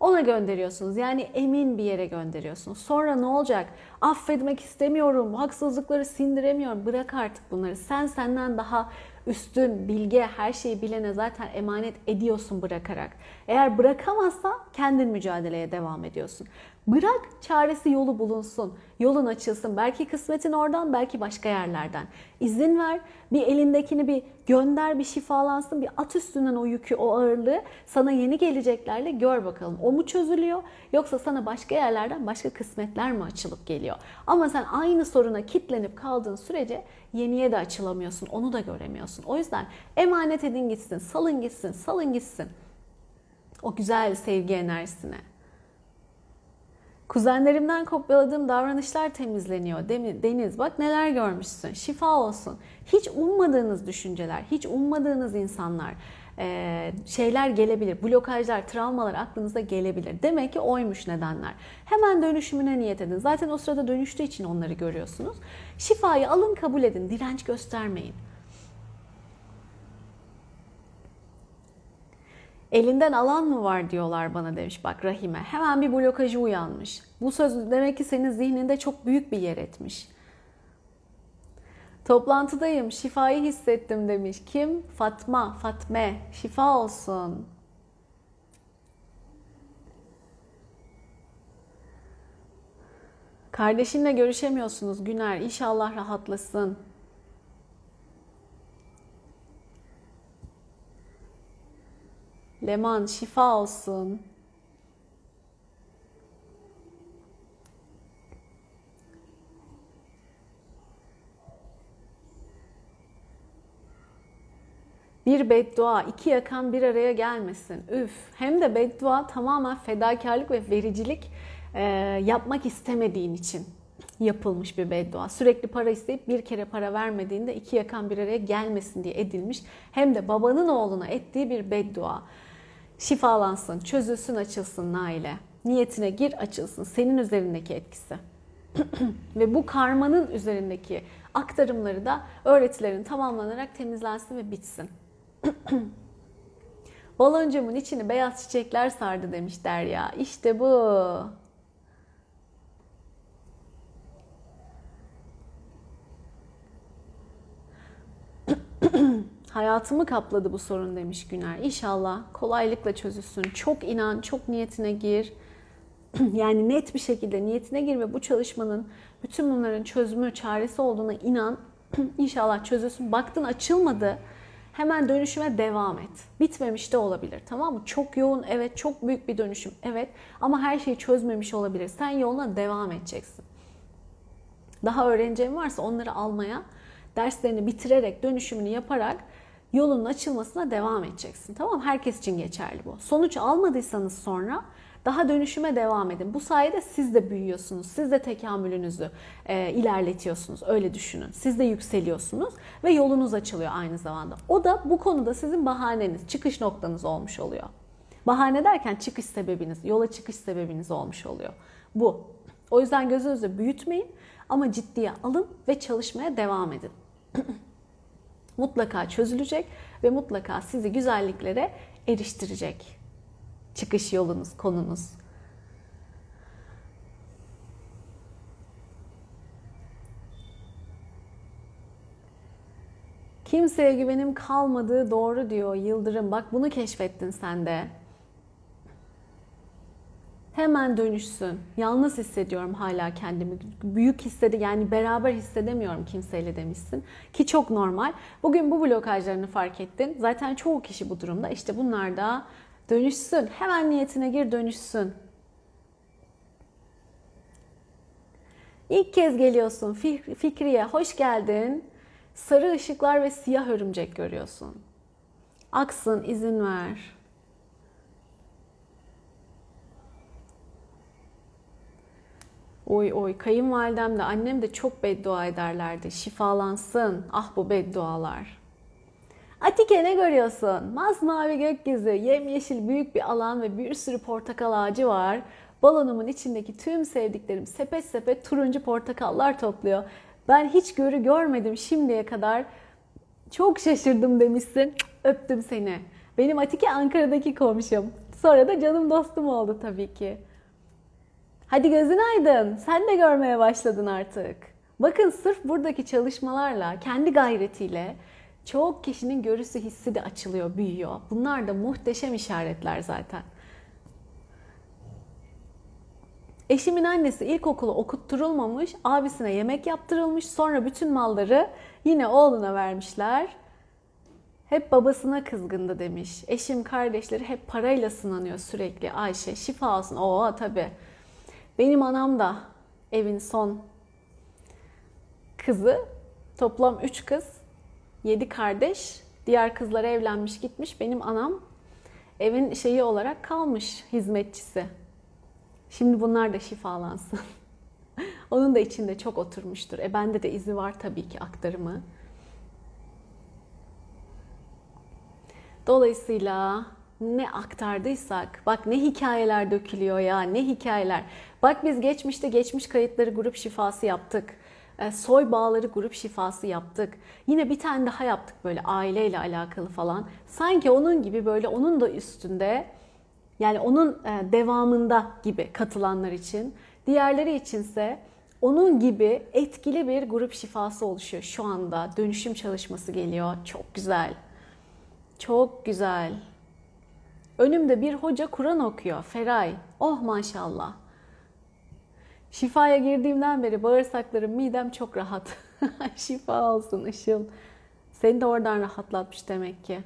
ona gönderiyorsunuz. Yani emin bir yere gönderiyorsunuz. Sonra ne olacak? Affetmek istemiyorum, haksızlıkları sindiremiyorum. Bırak artık bunları. Sen senden daha üstün, bilge, her şeyi bilene zaten emanet ediyorsun bırakarak. Eğer bırakamazsan kendin mücadeleye devam ediyorsun. Bırak çaresi yolu bulunsun. Yolun açılsın. Belki kısmetin oradan, belki başka yerlerden. İzin ver. Bir elindekini bir gönder, bir şifalansın. Bir at üstünden o yükü, o ağırlığı. Sana yeni geleceklerle gör bakalım. O mu çözülüyor? Yoksa sana başka yerlerden başka kısmetler mi açılıp geliyor? Ama sen aynı soruna kitlenip kaldığın sürece yeniye de açılamıyorsun. Onu da göremiyorsun. O yüzden emanet edin gitsin. Salın gitsin. Salın gitsin. O güzel sevgi enerjisine. Kuzenlerimden kopyaladığım davranışlar temizleniyor. Deniz bak neler görmüşsün. Şifa olsun. Hiç ummadığınız düşünceler, hiç ummadığınız insanlar, şeyler gelebilir. Blokajlar, travmalar aklınıza gelebilir. Demek ki oymuş nedenler. Hemen dönüşümüne niyet edin. Zaten o sırada dönüştüğü için onları görüyorsunuz. Şifayı alın kabul edin. Direnç göstermeyin. Elinden alan mı var diyorlar bana demiş bak Rahime. Hemen bir blokajı uyanmış. Bu söz demek ki senin zihninde çok büyük bir yer etmiş. Toplantıdayım, şifayı hissettim demiş. Kim? Fatma, Fatme. Şifa olsun. Kardeşinle görüşemiyorsunuz Güner. İnşallah rahatlasın. Leman şifa olsun. Bir beddua, iki yakan bir araya gelmesin. Üf. Hem de beddua tamamen fedakarlık ve vericilik e, yapmak istemediğin için yapılmış bir beddua. Sürekli para isteyip bir kere para vermediğinde iki yakan bir araya gelmesin diye edilmiş. Hem de babanın oğluna ettiği bir beddua. Şifalansın, çözülsün, açılsın Naile. Niyetine gir, açılsın. Senin üzerindeki etkisi. ve bu karmanın üzerindeki aktarımları da öğretilerin tamamlanarak temizlensin ve bitsin. Baloncumun içini beyaz çiçekler sardı demiş Derya. İşte bu. Hayatımı kapladı bu sorun demiş Güner. İnşallah kolaylıkla çözülsün. Çok inan, çok niyetine gir. yani net bir şekilde niyetine gir ve bu çalışmanın bütün bunların çözümü, çaresi olduğuna inan. İnşallah çözülsün. Baktın açılmadı. Hemen dönüşüme devam et. Bitmemiş de olabilir tamam mı? Çok yoğun evet, çok büyük bir dönüşüm evet ama her şeyi çözmemiş olabilir. Sen yoluna devam edeceksin. Daha öğreneceğin varsa onları almaya, derslerini bitirerek, dönüşümünü yaparak yolun açılmasına devam edeceksin. Tamam Herkes için geçerli bu. Sonuç almadıysanız sonra daha dönüşüme devam edin. Bu sayede siz de büyüyorsunuz. Siz de tekamülünüzü e, ilerletiyorsunuz. Öyle düşünün. Siz de yükseliyorsunuz ve yolunuz açılıyor aynı zamanda. O da bu konuda sizin bahaneniz, çıkış noktanız olmuş oluyor. Bahane derken çıkış sebebiniz, yola çıkış sebebiniz olmuş oluyor. Bu. O yüzden gözünüzü büyütmeyin ama ciddiye alın ve çalışmaya devam edin. mutlaka çözülecek ve mutlaka sizi güzelliklere eriştirecek. Çıkış yolunuz, konunuz. Kimseye güvenim kalmadığı doğru diyor Yıldırım. Bak bunu keşfettin sen de hemen dönüşsün. Yalnız hissediyorum hala kendimi. Büyük hissedi yani beraber hissedemiyorum kimseyle demişsin. Ki çok normal. Bugün bu blokajlarını fark ettin. Zaten çoğu kişi bu durumda. İşte bunlar da dönüşsün. Hemen niyetine gir dönüşsün. İlk kez geliyorsun Fikriye. Hoş geldin. Sarı ışıklar ve siyah örümcek görüyorsun. Aksın izin ver. Oy oy kayınvalidem de annem de çok beddua ederlerdi. Şifalansın. Ah bu beddualar. Atike ne görüyorsun? Masmavi gökyüzü, yemyeşil büyük bir alan ve bir sürü portakal ağacı var. Balonumun içindeki tüm sevdiklerim sepet sepet turuncu portakallar topluyor. Ben hiç görü görmedim şimdiye kadar. Çok şaşırdım demişsin. Öptüm seni. Benim Atike Ankara'daki komşum. Sonra da canım dostum oldu tabii ki. Hadi gözün aydın. Sen de görmeye başladın artık. Bakın sırf buradaki çalışmalarla, kendi gayretiyle Çok kişinin görüsü hissi de açılıyor, büyüyor. Bunlar da muhteşem işaretler zaten. Eşimin annesi ilkokulu okutturulmamış, abisine yemek yaptırılmış, sonra bütün malları yine oğluna vermişler. Hep babasına kızgındı demiş. Eşim kardeşleri hep parayla sınanıyor sürekli. Ayşe şifa olsun. Oo tabi. Benim anam da evin son kızı. Toplam 3 kız, 7 kardeş. Diğer kızlar evlenmiş gitmiş. Benim anam evin şeyi olarak kalmış hizmetçisi. Şimdi bunlar da şifalansın. Onun da içinde çok oturmuştur. E bende de izi var tabii ki aktarımı. Dolayısıyla ne aktardıysak, bak ne hikayeler dökülüyor ya, ne hikayeler. Bak biz geçmişte geçmiş kayıtları grup şifası yaptık. E, soy bağları grup şifası yaptık. Yine bir tane daha yaptık böyle aileyle alakalı falan. Sanki onun gibi böyle onun da üstünde yani onun e, devamında gibi katılanlar için. Diğerleri içinse onun gibi etkili bir grup şifası oluşuyor şu anda. Dönüşüm çalışması geliyor. Çok güzel. Çok güzel. Önümde bir hoca Kur'an okuyor. Feray. Oh maşallah. Şifaya girdiğimden beri bağırsaklarım, midem çok rahat. Şifa olsun Işıl. Seni de oradan rahatlatmış demek ki.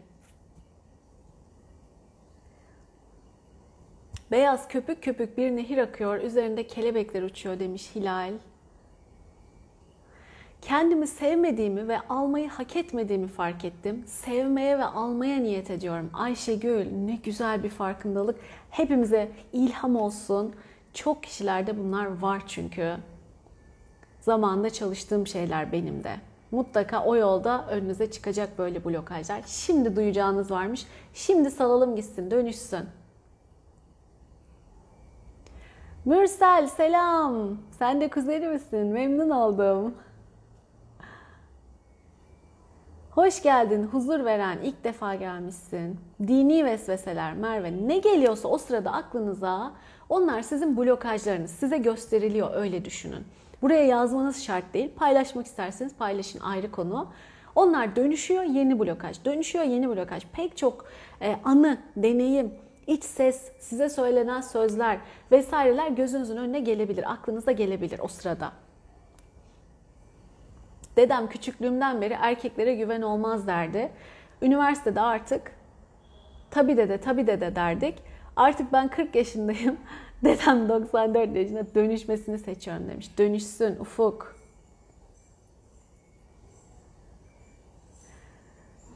Beyaz köpük köpük bir nehir akıyor, üzerinde kelebekler uçuyor demiş Hilal. Kendimi sevmediğimi ve almayı hak etmediğimi fark ettim. Sevmeye ve almaya niyet ediyorum. Ayşegül ne güzel bir farkındalık. Hepimize ilham olsun. Çok kişilerde bunlar var çünkü. Zamanında çalıştığım şeyler benim de. Mutlaka o yolda önünüze çıkacak böyle blokajlar. Şimdi duyacağınız varmış. Şimdi salalım gitsin, dönüşsün. Mürsel selam. Sen de kuzeni misin? Memnun oldum. Hoş geldin, huzur veren, ilk defa gelmişsin. Dini vesveseler Merve ne geliyorsa o sırada aklınıza onlar sizin blokajlarınız. Size gösteriliyor öyle düşünün. Buraya yazmanız şart değil. Paylaşmak isterseniz paylaşın ayrı konu. Onlar dönüşüyor yeni blokaj. Dönüşüyor yeni blokaj. Pek çok e, anı, deneyim, iç ses, size söylenen sözler vesaireler gözünüzün önüne gelebilir. Aklınıza gelebilir o sırada. Dedem küçüklüğümden beri erkeklere güven olmaz derdi. Üniversitede artık tabi dede tabi dede derdik. Artık ben 40 yaşındayım. Dedem 94 yaşında dönüşmesini seçiyorum demiş. Dönüşsün ufuk.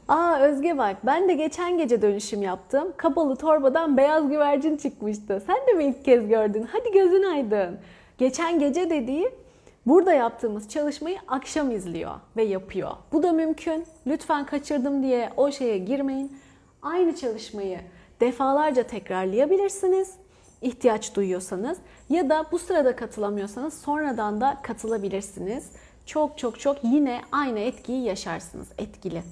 Aa Özge bak ben de geçen gece dönüşüm yaptım. Kapalı torbadan beyaz güvercin çıkmıştı. Sen de mi ilk kez gördün? Hadi gözün aydın. Geçen gece dediği burada yaptığımız çalışmayı akşam izliyor ve yapıyor. Bu da mümkün. Lütfen kaçırdım diye o şeye girmeyin. Aynı çalışmayı defalarca tekrarlayabilirsiniz ihtiyaç duyuyorsanız ya da bu sırada katılamıyorsanız sonradan da katılabilirsiniz. Çok çok çok yine aynı etkiyi yaşarsınız. Etkili.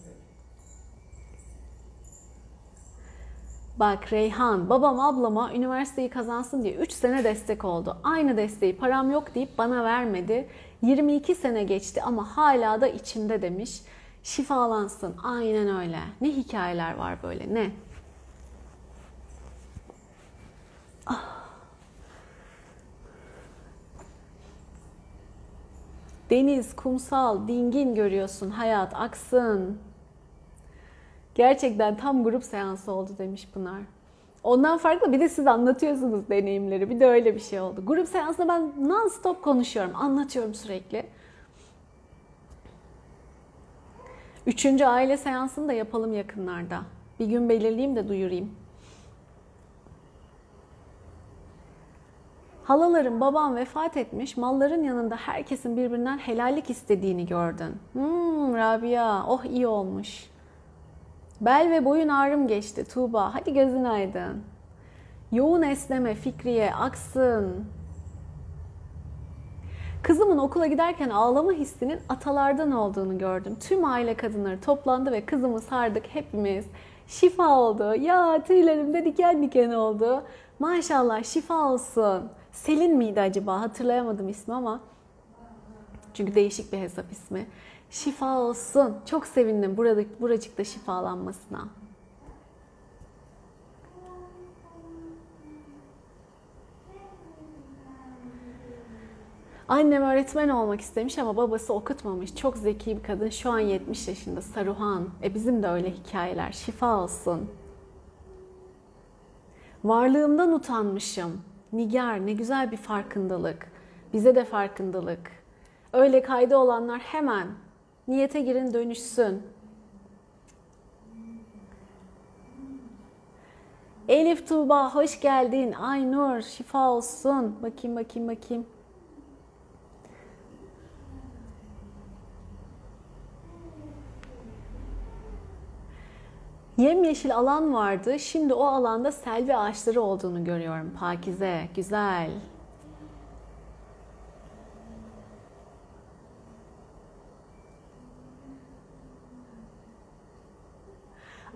Bak Reyhan, babam ablama üniversiteyi kazansın diye 3 sene destek oldu. Aynı desteği param yok deyip bana vermedi. 22 sene geçti ama hala da içimde demiş. Şifalansın. Aynen öyle. Ne hikayeler var böyle ne? Ah. Deniz, kumsal, dingin görüyorsun. Hayat aksın. Gerçekten tam grup seansı oldu demiş Pınar. Ondan farklı bir de siz anlatıyorsunuz deneyimleri. Bir de öyle bir şey oldu. Grup seansında ben non stop konuşuyorum. Anlatıyorum sürekli. Üçüncü aile seansını da yapalım yakınlarda. Bir gün belirleyeyim de duyurayım. Halaların babam vefat etmiş, malların yanında herkesin birbirinden helallik istediğini gördün. Hmm Rabia, oh iyi olmuş. Bel ve boyun ağrım geçti Tuğba. Hadi gözün aydın. Yoğun esneme Fikriye aksın. Kızımın okula giderken ağlama hissinin atalardan olduğunu gördüm. Tüm aile kadınları toplandı ve kızımı sardık hepimiz. Şifa oldu. Ya tüylerimde diken diken oldu. Maşallah şifa olsun. Selin miydi acaba? Hatırlayamadım ismi ama. Çünkü değişik bir hesap ismi. Şifa olsun. Çok sevindim burada, buracıkta şifalanmasına. Annem öğretmen olmak istemiş ama babası okutmamış. Çok zeki bir kadın. Şu an 70 yaşında. Saruhan. E bizim de öyle hikayeler. Şifa olsun. Varlığımdan utanmışım. Nigar ne güzel bir farkındalık. Bize de farkındalık. Öyle kaydı olanlar hemen niyete girin dönüşsün. Elif Tuğba hoş geldin. Aynur şifa olsun. Bakayım bakayım bakayım. Yemyeşil alan vardı. Şimdi o alanda selvi ağaçları olduğunu görüyorum. Pakize, güzel.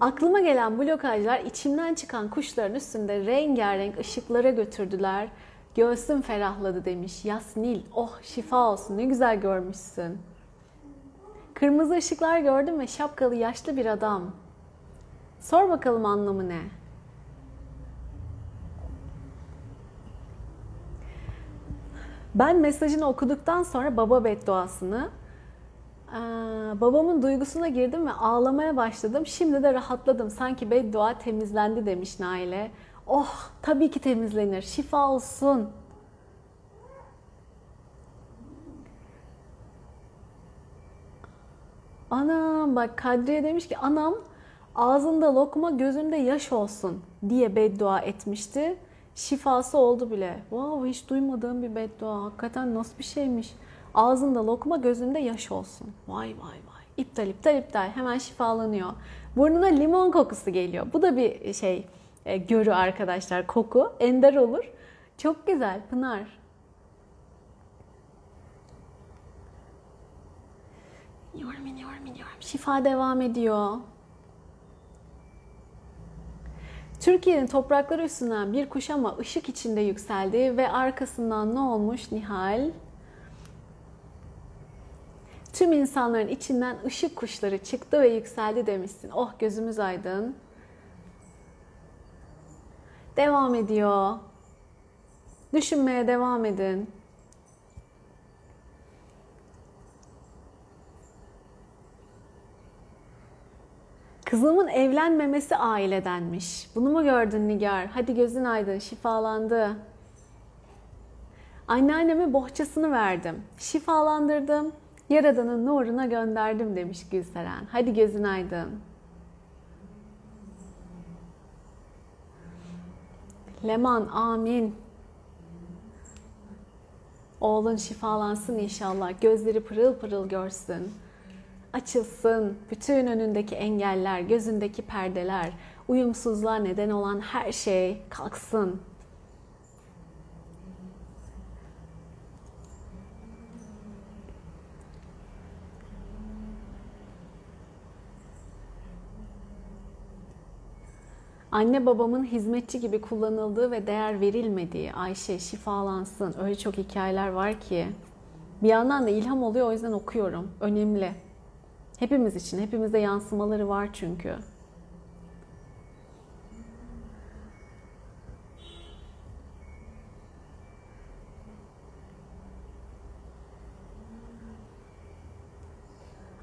Aklıma gelen blokajlar içimden çıkan kuşların üstünde rengarenk ışıklara götürdüler. Göğsüm ferahladı demiş. Yasnil, oh şifa olsun ne güzel görmüşsün. Kırmızı ışıklar gördüm ve şapkalı yaşlı bir adam. Sor bakalım anlamı ne? Ben mesajını okuduktan sonra baba bedduasını babamın duygusuna girdim ve ağlamaya başladım. Şimdi de rahatladım. Sanki beddua temizlendi demiş Naile. Oh tabii ki temizlenir. Şifa olsun. Anam bak Kadriye demiş ki anam ağzında lokma gözünde yaş olsun diye beddua etmişti. Şifası oldu bile. Wow hiç duymadığım bir beddua. Hakikaten nasıl bir şeymiş. Ağzında lokma gözünde yaş olsun. Vay vay vay. İptal iptal iptal. Hemen şifalanıyor. Burnuna limon kokusu geliyor. Bu da bir şey e, görü arkadaşlar. Koku. Ender olur. Çok güzel Pınar. İniyorum, iniyorum, iniyorum. Şifa devam ediyor. Türkiye'nin toprakları üstünden bir kuş ama ışık içinde yükseldi ve arkasından ne olmuş Nihal? Tüm insanların içinden ışık kuşları çıktı ve yükseldi demişsin. Oh gözümüz aydın. Devam ediyor. Düşünmeye devam edin. Kızımın evlenmemesi ailedenmiş. Bunu mu gördün Nigar? Hadi gözün aydın, şifalandı. Anneanneme bohçasını verdim. Şifalandırdım. Yaradan'ın nuruna gönderdim demiş Gülseren. Hadi gözün aydın. Leman amin. Oğlun şifalansın inşallah. Gözleri pırıl pırıl görsün açılsın. Bütün önündeki engeller, gözündeki perdeler, uyumsuzluğa neden olan her şey kalksın. Anne babamın hizmetçi gibi kullanıldığı ve değer verilmediği Ayşe şifalansın. Öyle çok hikayeler var ki. Bir yandan da ilham oluyor o yüzden okuyorum. Önemli. Hepimiz için, hepimizde yansımaları var çünkü.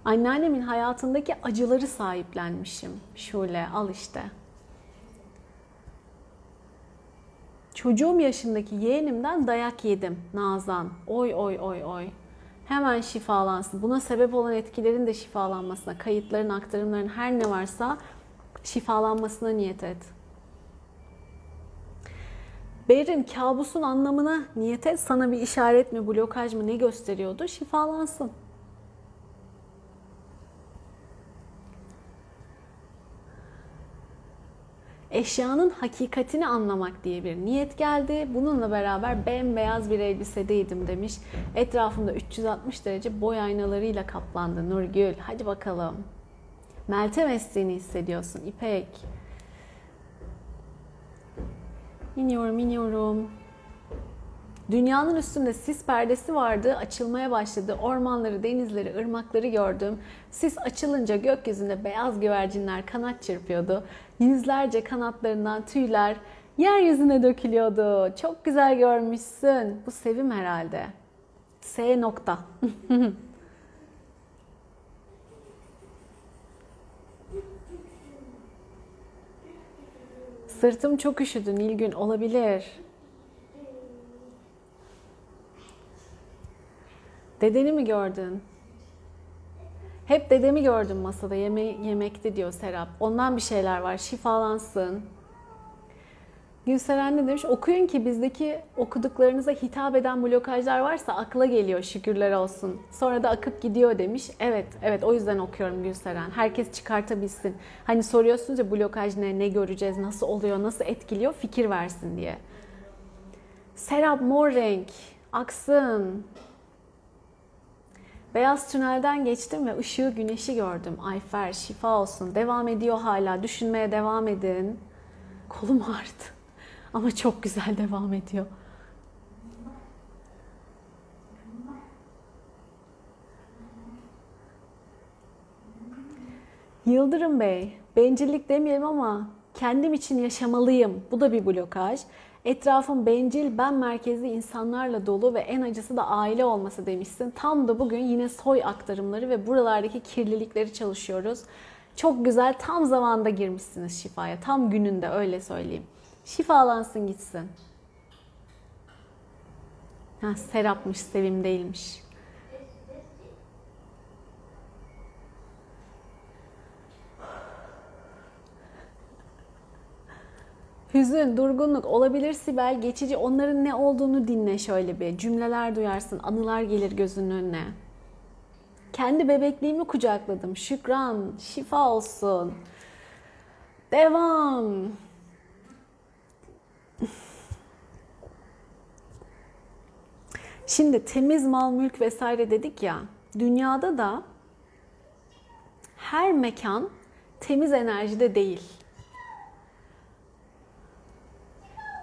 Anneannemin hayatındaki acıları sahiplenmişim. Şöyle al işte. Çocuğum yaşındaki yeğenimden dayak yedim Nazan. Oy oy oy oy hemen şifalansın. Buna sebep olan etkilerin de şifalanmasına, kayıtların, aktarımların her ne varsa şifalanmasına niyet et. Berin kabusun anlamına niyet et. Sana bir işaret mi, blokaj mı ne gösteriyordu? Şifalansın. Eşyanın hakikatini anlamak diye bir niyet geldi. Bununla beraber bembeyaz bir elbisedeydim demiş. Etrafımda 360 derece boy aynalarıyla kaplandı Nurgül. Hadi bakalım. Meltem estiğini hissediyorsun İpek. İniyorum iniyorum. Dünyanın üstünde sis perdesi vardı, açılmaya başladı. Ormanları, denizleri, ırmakları gördüm. Sis açılınca gökyüzünde beyaz güvercinler kanat çırpıyordu. Yüzlerce kanatlarından tüyler yeryüzüne dökülüyordu. Çok güzel görmüşsün. Bu sevim herhalde. S nokta. Sırtım çok üşüdü Nilgün olabilir. Dedeni mi gördün? Hep dedemi gördüm masada yeme yemekti diyor Serap. Ondan bir şeyler var şifalansın. Gülseren ne demiş? Okuyun ki bizdeki okuduklarınıza hitap eden blokajlar varsa akla geliyor şükürler olsun. Sonra da akıp gidiyor demiş. Evet, evet o yüzden okuyorum Gülseren. Herkes çıkartabilsin. Hani soruyorsunuz ya blokaj ne, ne göreceğiz, nasıl oluyor, nasıl etkiliyor fikir versin diye. Serap mor renk, aksın. Beyaz tünelden geçtim ve ışığı, güneşi gördüm. Ayfer, şifa olsun. Devam ediyor hala. Düşünmeye devam edin. Kolum ağrıdı. Ama çok güzel devam ediyor. Yıldırım Bey, bencillik demeyelim ama kendim için yaşamalıyım. Bu da bir blokaj. Etrafım bencil, ben merkezli insanlarla dolu ve en acısı da aile olması demişsin. Tam da bugün yine soy aktarımları ve buralardaki kirlilikleri çalışıyoruz. Çok güzel, tam zamanda girmişsiniz şifaya. Tam gününde öyle söyleyeyim. Şifalansın gitsin. Ha, Serapmış, Sevim değilmiş. Hüzün, durgunluk olabilir Sibel. Geçici onların ne olduğunu dinle şöyle bir. Cümleler duyarsın, anılar gelir gözünün önüne. Kendi bebekliğimi kucakladım. Şükran, şifa olsun. Devam. Şimdi temiz mal, mülk vesaire dedik ya. Dünyada da her mekan temiz enerjide değil.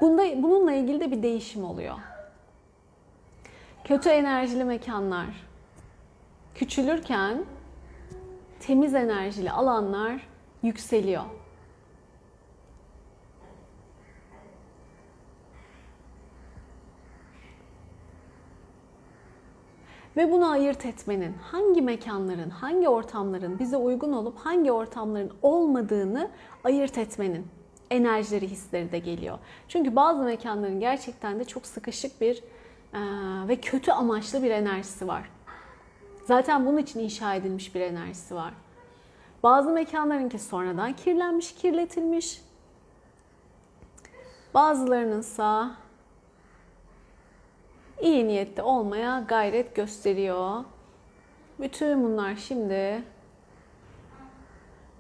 Bunda, bununla ilgili de bir değişim oluyor. Kötü enerjili mekanlar küçülürken temiz enerjili alanlar yükseliyor. Ve bunu ayırt etmenin, hangi mekanların, hangi ortamların bize uygun olup hangi ortamların olmadığını ayırt etmenin enerjileri, hisleri de geliyor. Çünkü bazı mekanların gerçekten de çok sıkışık bir e, ve kötü amaçlı bir enerjisi var. Zaten bunun için inşa edilmiş bir enerjisi var. Bazı mekanlarınki sonradan kirlenmiş, kirletilmiş. Bazılarınınsa iyi niyetli olmaya gayret gösteriyor. Bütün bunlar şimdi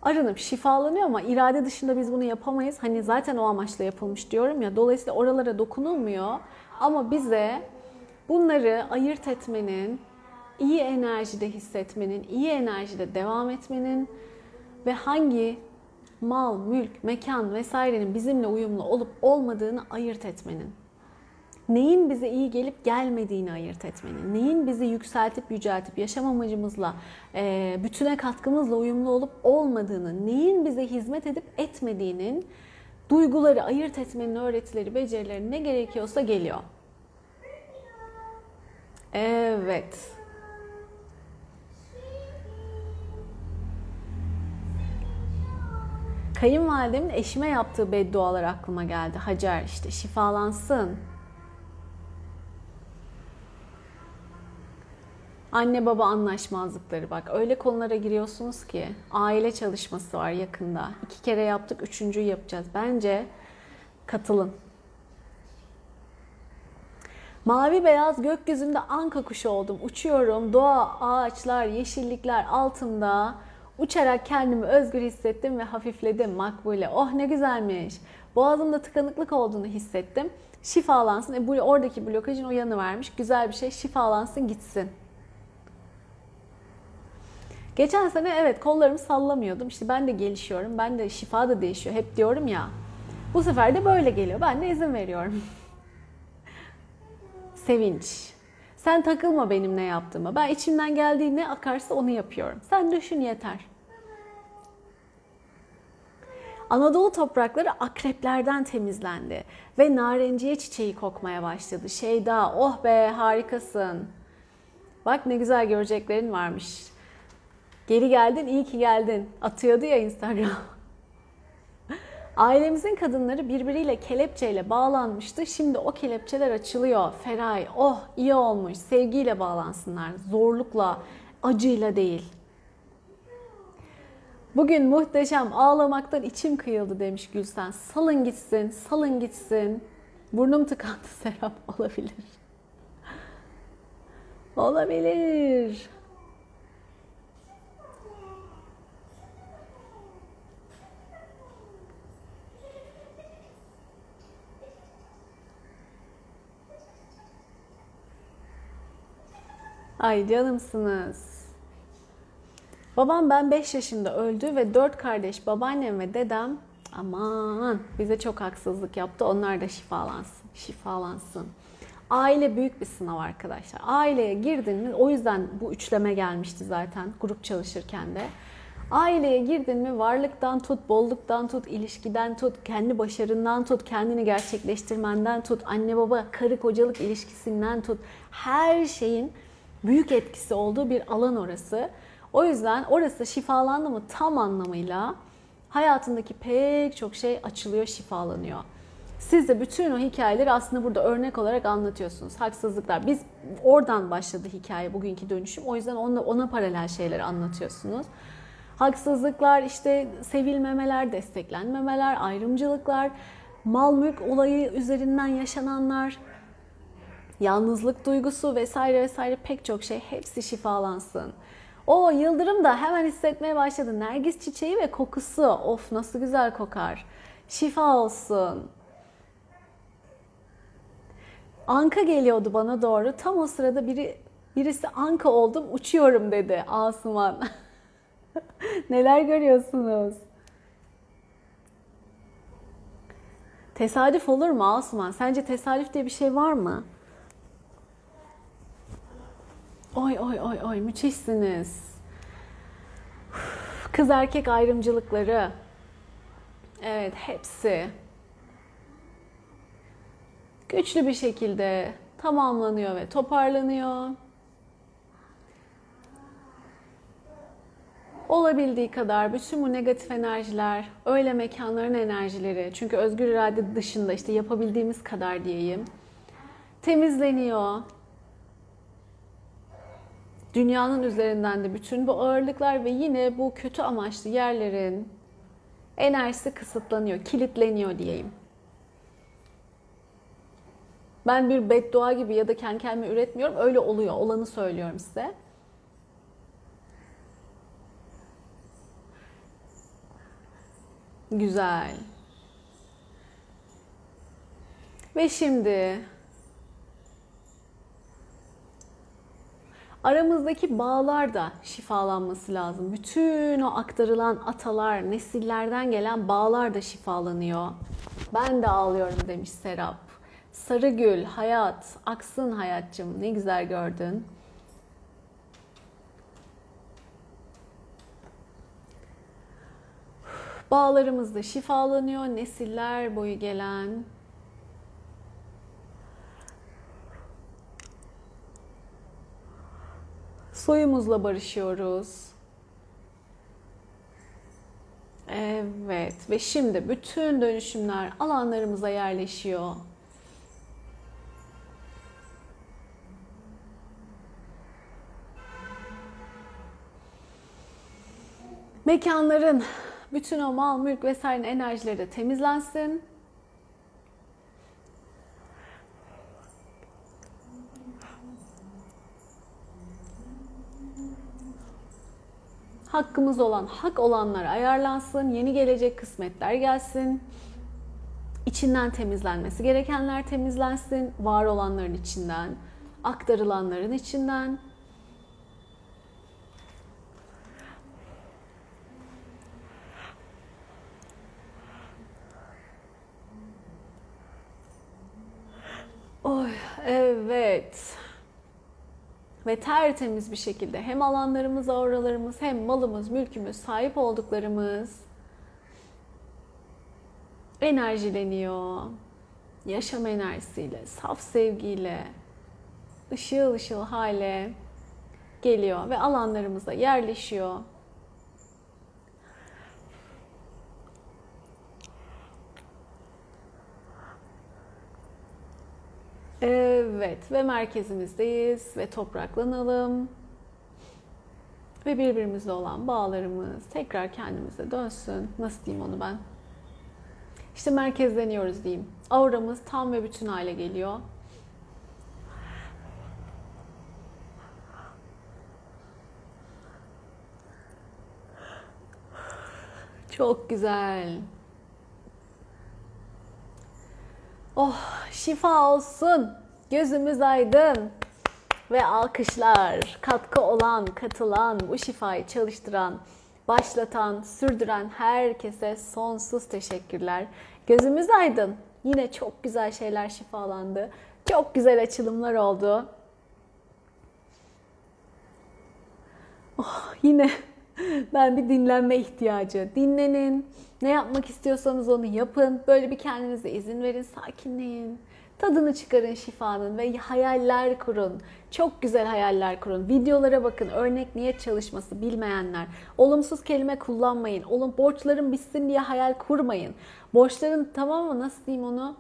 arınıp şifalanıyor ama irade dışında biz bunu yapamayız. Hani zaten o amaçla yapılmış diyorum ya. Dolayısıyla oralara dokunulmuyor. Ama bize bunları ayırt etmenin, iyi enerjide hissetmenin, iyi enerjide devam etmenin ve hangi mal, mülk, mekan vesairenin bizimle uyumlu olup olmadığını ayırt etmenin neyin bize iyi gelip gelmediğini ayırt etmenin, neyin bizi yükseltip yüceltip yaşam amacımızla, e, bütüne katkımızla uyumlu olup olmadığını, neyin bize hizmet edip etmediğinin duyguları ayırt etmenin öğretileri, becerileri ne gerekiyorsa geliyor. Evet. Kayınvalidemin eşime yaptığı beddualar aklıma geldi. Hacer işte şifalansın, Anne baba anlaşmazlıkları bak öyle konulara giriyorsunuz ki aile çalışması var yakında. İki kere yaptık üçüncüyü yapacağız. Bence katılın. Mavi beyaz gökyüzünde anka kuşu oldum. Uçuyorum. Doğa, ağaçlar, yeşillikler altında. Uçarak kendimi özgür hissettim ve hafifledim makbule. Oh ne güzelmiş. Boğazımda tıkanıklık olduğunu hissettim. Şifalansın. E, oradaki blokajın uyanı vermiş. Güzel bir şey. Şifalansın gitsin. Geçen sene evet kollarımı sallamıyordum. İşte ben de gelişiyorum. Ben de şifa da değişiyor. Hep diyorum ya. Bu sefer de böyle geliyor. Ben de izin veriyorum. sevinç. Sen takılma benim ne yaptığıma. Ben içimden geldiği ne akarsa onu yapıyorum. Sen düşün yeter. Anadolu toprakları akreplerden temizlendi ve narenciye çiçeği kokmaya başladı. Şeyda, oh be harikasın. Bak ne güzel göreceklerin varmış. Geri geldin, iyi ki geldin. Atıyordu ya Instagram. Ailemizin kadınları birbiriyle kelepçeyle bağlanmıştı. Şimdi o kelepçeler açılıyor. Feray, oh iyi olmuş. Sevgiyle bağlansınlar. Zorlukla, acıyla değil. Bugün muhteşem ağlamaktan içim kıyıldı demiş Gülsen. Salın gitsin, salın gitsin. Burnum tıkandı Serap olabilir. Olabilir. Ay canımsınız. Babam ben 5 yaşında öldü ve 4 kardeş babaannem ve dedem aman bize çok haksızlık yaptı. Onlar da şifalansın, şifalansın. Aile büyük bir sınav arkadaşlar. Aileye girdin mi o yüzden bu üçleme gelmişti zaten grup çalışırken de. Aileye girdin mi varlıktan tut, bolluktan tut, ilişkiden tut, kendi başarından tut, kendini gerçekleştirmenden tut, anne baba karı kocalık ilişkisinden tut. Her şeyin büyük etkisi olduğu bir alan orası. O yüzden orası şifalandı mı tam anlamıyla hayatındaki pek çok şey açılıyor, şifalanıyor. Siz de bütün o hikayeleri aslında burada örnek olarak anlatıyorsunuz. Haksızlıklar. Biz oradan başladı hikaye bugünkü dönüşüm. O yüzden ona, ona paralel şeyleri anlatıyorsunuz. Haksızlıklar, işte sevilmemeler, desteklenmemeler, ayrımcılıklar, mal mülk olayı üzerinden yaşananlar, yalnızlık duygusu vesaire vesaire pek çok şey hepsi şifalansın. O yıldırım da hemen hissetmeye başladı. Nergis çiçeği ve kokusu. Of nasıl güzel kokar. Şifa olsun. Anka geliyordu bana doğru. Tam o sırada biri birisi anka oldum uçuyorum dedi Asuman. Neler görüyorsunuz? Tesadüf olur mu Asuman? Sence tesadüf diye bir şey var mı? Oy oy oy oy müthişsiniz. Kız erkek ayrımcılıkları. Evet hepsi güçlü bir şekilde tamamlanıyor ve toparlanıyor. Olabildiği kadar bütün bu negatif enerjiler, öyle mekanların enerjileri, çünkü özgür irade dışında işte yapabildiğimiz kadar diyeyim, temizleniyor. Dünyanın üzerinden de bütün bu ağırlıklar ve yine bu kötü amaçlı yerlerin enerjisi kısıtlanıyor, kilitleniyor diyeyim. Ben bir beddua gibi ya da kendi kendime üretmiyorum. Öyle oluyor. Olanı söylüyorum size. Güzel. Ve şimdi aramızdaki bağlar da şifalanması lazım. Bütün o aktarılan atalar, nesillerden gelen bağlar da şifalanıyor. Ben de ağlıyorum demiş Serap. Sarıgül, hayat, aksın hayatçım ne güzel gördün. Bağlarımız da şifalanıyor, nesiller boyu gelen. Soyumuzla barışıyoruz. Evet ve şimdi bütün dönüşümler alanlarımıza yerleşiyor. Mekanların bütün o mal, mülk vesairenin enerjileri de temizlensin. Hakkımız olan, hak olanlar ayarlansın, yeni gelecek kısmetler gelsin. İçinden temizlenmesi gerekenler temizlensin, var olanların içinden, aktarılanların içinden. Oy, evet. Ve tertemiz bir şekilde hem alanlarımız, auralarımız, hem malımız, mülkümüz, sahip olduklarımız enerjileniyor. Yaşam enerjisiyle, saf sevgiyle, ışıl ışıl hale geliyor ve alanlarımıza yerleşiyor. Evet ve merkezimizdeyiz ve topraklanalım. Ve birbirimizle olan bağlarımız tekrar kendimize dönsün. Nasıl diyeyim onu ben? İşte merkezleniyoruz diyeyim. Auramız tam ve bütün hale geliyor. Çok güzel. Oh şifa olsun. Gözümüz aydın. Ve alkışlar. Katkı olan, katılan, bu şifayı çalıştıran, başlatan, sürdüren herkese sonsuz teşekkürler. Gözümüz aydın. Yine çok güzel şeyler şifalandı. Çok güzel açılımlar oldu. Oh, yine ben bir dinlenme ihtiyacı. Dinlenin. Ne yapmak istiyorsanız onu yapın. Böyle bir kendinize izin verin. Sakinleyin. Tadını çıkarın şifanın ve hayaller kurun. Çok güzel hayaller kurun. Videolara bakın. Örnek niyet çalışması bilmeyenler. Olumsuz kelime kullanmayın. Olum borçların bitsin diye hayal kurmayın. Borçların tamam mı nasıl diyeyim onu?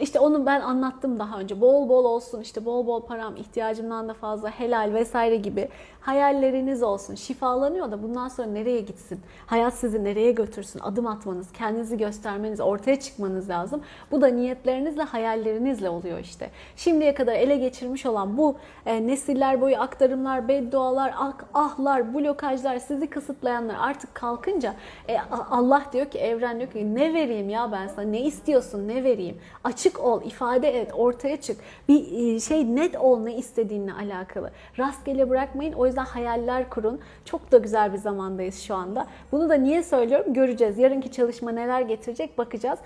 İşte onu ben anlattım daha önce. Bol bol olsun, işte bol bol param, ihtiyacımdan da fazla helal vesaire gibi hayalleriniz olsun. Şifalanıyor da bundan sonra nereye gitsin? Hayat sizi nereye götürsün? Adım atmanız, kendinizi göstermeniz, ortaya çıkmanız lazım. Bu da niyetlerinizle, hayallerinizle oluyor işte. Şimdiye kadar ele geçirmiş olan bu nesiller boyu aktarımlar, beddualar, ah, ahlar, blokajlar, sizi kısıtlayanlar artık kalkınca e, Allah diyor ki, evren diyor ki ne vereyim ya ben sana? Ne istiyorsun? Ne vereyim? Açık ol, ifade et, ortaya çık. Bir e, şey net ol ne istediğinle alakalı. Rastgele bırakmayın. O yüzden hayaller kurun. Çok da güzel bir zamandayız şu anda. Bunu da niye söylüyorum? Göreceğiz. Yarınki çalışma neler getirecek bakacağız.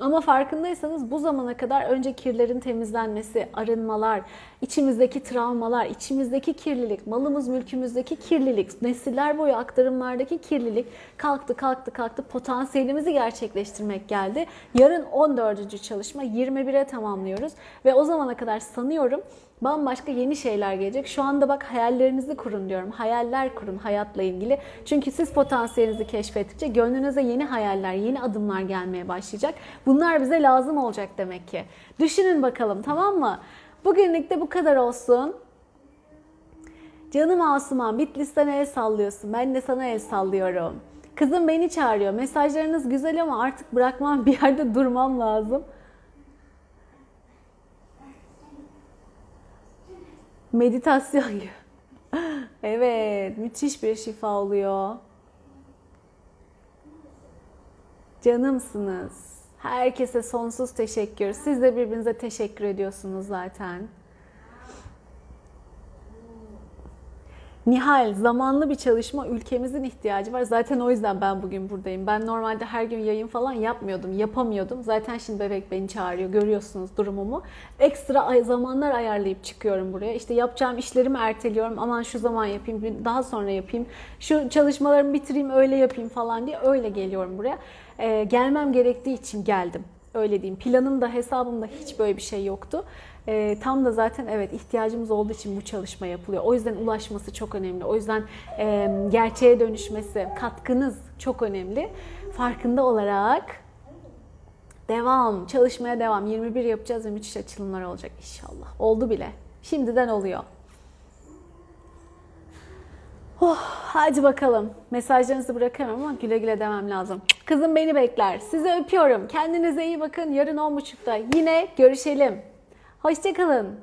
Ama farkındaysanız bu zamana kadar önce kirlerin temizlenmesi, arınmalar, içimizdeki travmalar, içimizdeki kirlilik, malımız mülkümüzdeki kirlilik, nesiller boyu aktarımlardaki kirlilik kalktı kalktı kalktı potansiyelimizi gerçekleştirmek geldi. Yarın 14. çalışma 21'e tamamlıyoruz ve o zamana kadar sanıyorum bambaşka yeni şeyler gelecek. Şu anda bak hayallerinizi kurun diyorum. Hayaller kurun hayatla ilgili. Çünkü siz potansiyelinizi keşfettikçe gönlünüze yeni hayaller, yeni adımlar gelmeye başlayacak. Bunlar bize lazım olacak demek ki. Düşünün bakalım tamam mı? Bugünlük de bu kadar olsun. Canım Asuman Bitlis'ten el sallıyorsun. Ben de sana el sallıyorum. Kızım beni çağırıyor. Mesajlarınız güzel ama artık bırakmam bir yerde durmam lazım. Meditasyon evet, müthiş bir şifa oluyor. Canımsınız. Herkese sonsuz teşekkür. Siz de birbirinize teşekkür ediyorsunuz zaten. Nihal, zamanlı bir çalışma ülkemizin ihtiyacı var. Zaten o yüzden ben bugün buradayım. Ben normalde her gün yayın falan yapmıyordum, yapamıyordum. Zaten şimdi bebek beni çağırıyor, görüyorsunuz durumumu. Ekstra zamanlar ayarlayıp çıkıyorum buraya. İşte yapacağım işlerimi erteliyorum. Aman şu zaman yapayım, daha sonra yapayım. Şu çalışmalarımı bitireyim, öyle yapayım falan diye öyle geliyorum buraya. Ee, gelmem gerektiği için geldim. Öyle diyeyim. Planımda, hesabımda hiç böyle bir şey yoktu. E, tam da zaten evet ihtiyacımız olduğu için bu çalışma yapılıyor. O yüzden ulaşması çok önemli. O yüzden e, gerçeğe dönüşmesi, katkınız çok önemli. Farkında olarak devam, çalışmaya devam. 21 yapacağız ve müthiş açılımlar olacak inşallah. Oldu bile. Şimdiden oluyor. Oh, hadi bakalım. Mesajlarınızı bırakamam ama güle güle demem lazım. Kızım beni bekler. Sizi öpüyorum. Kendinize iyi bakın. Yarın 10.30'da yine görüşelim. Hoşçakalın.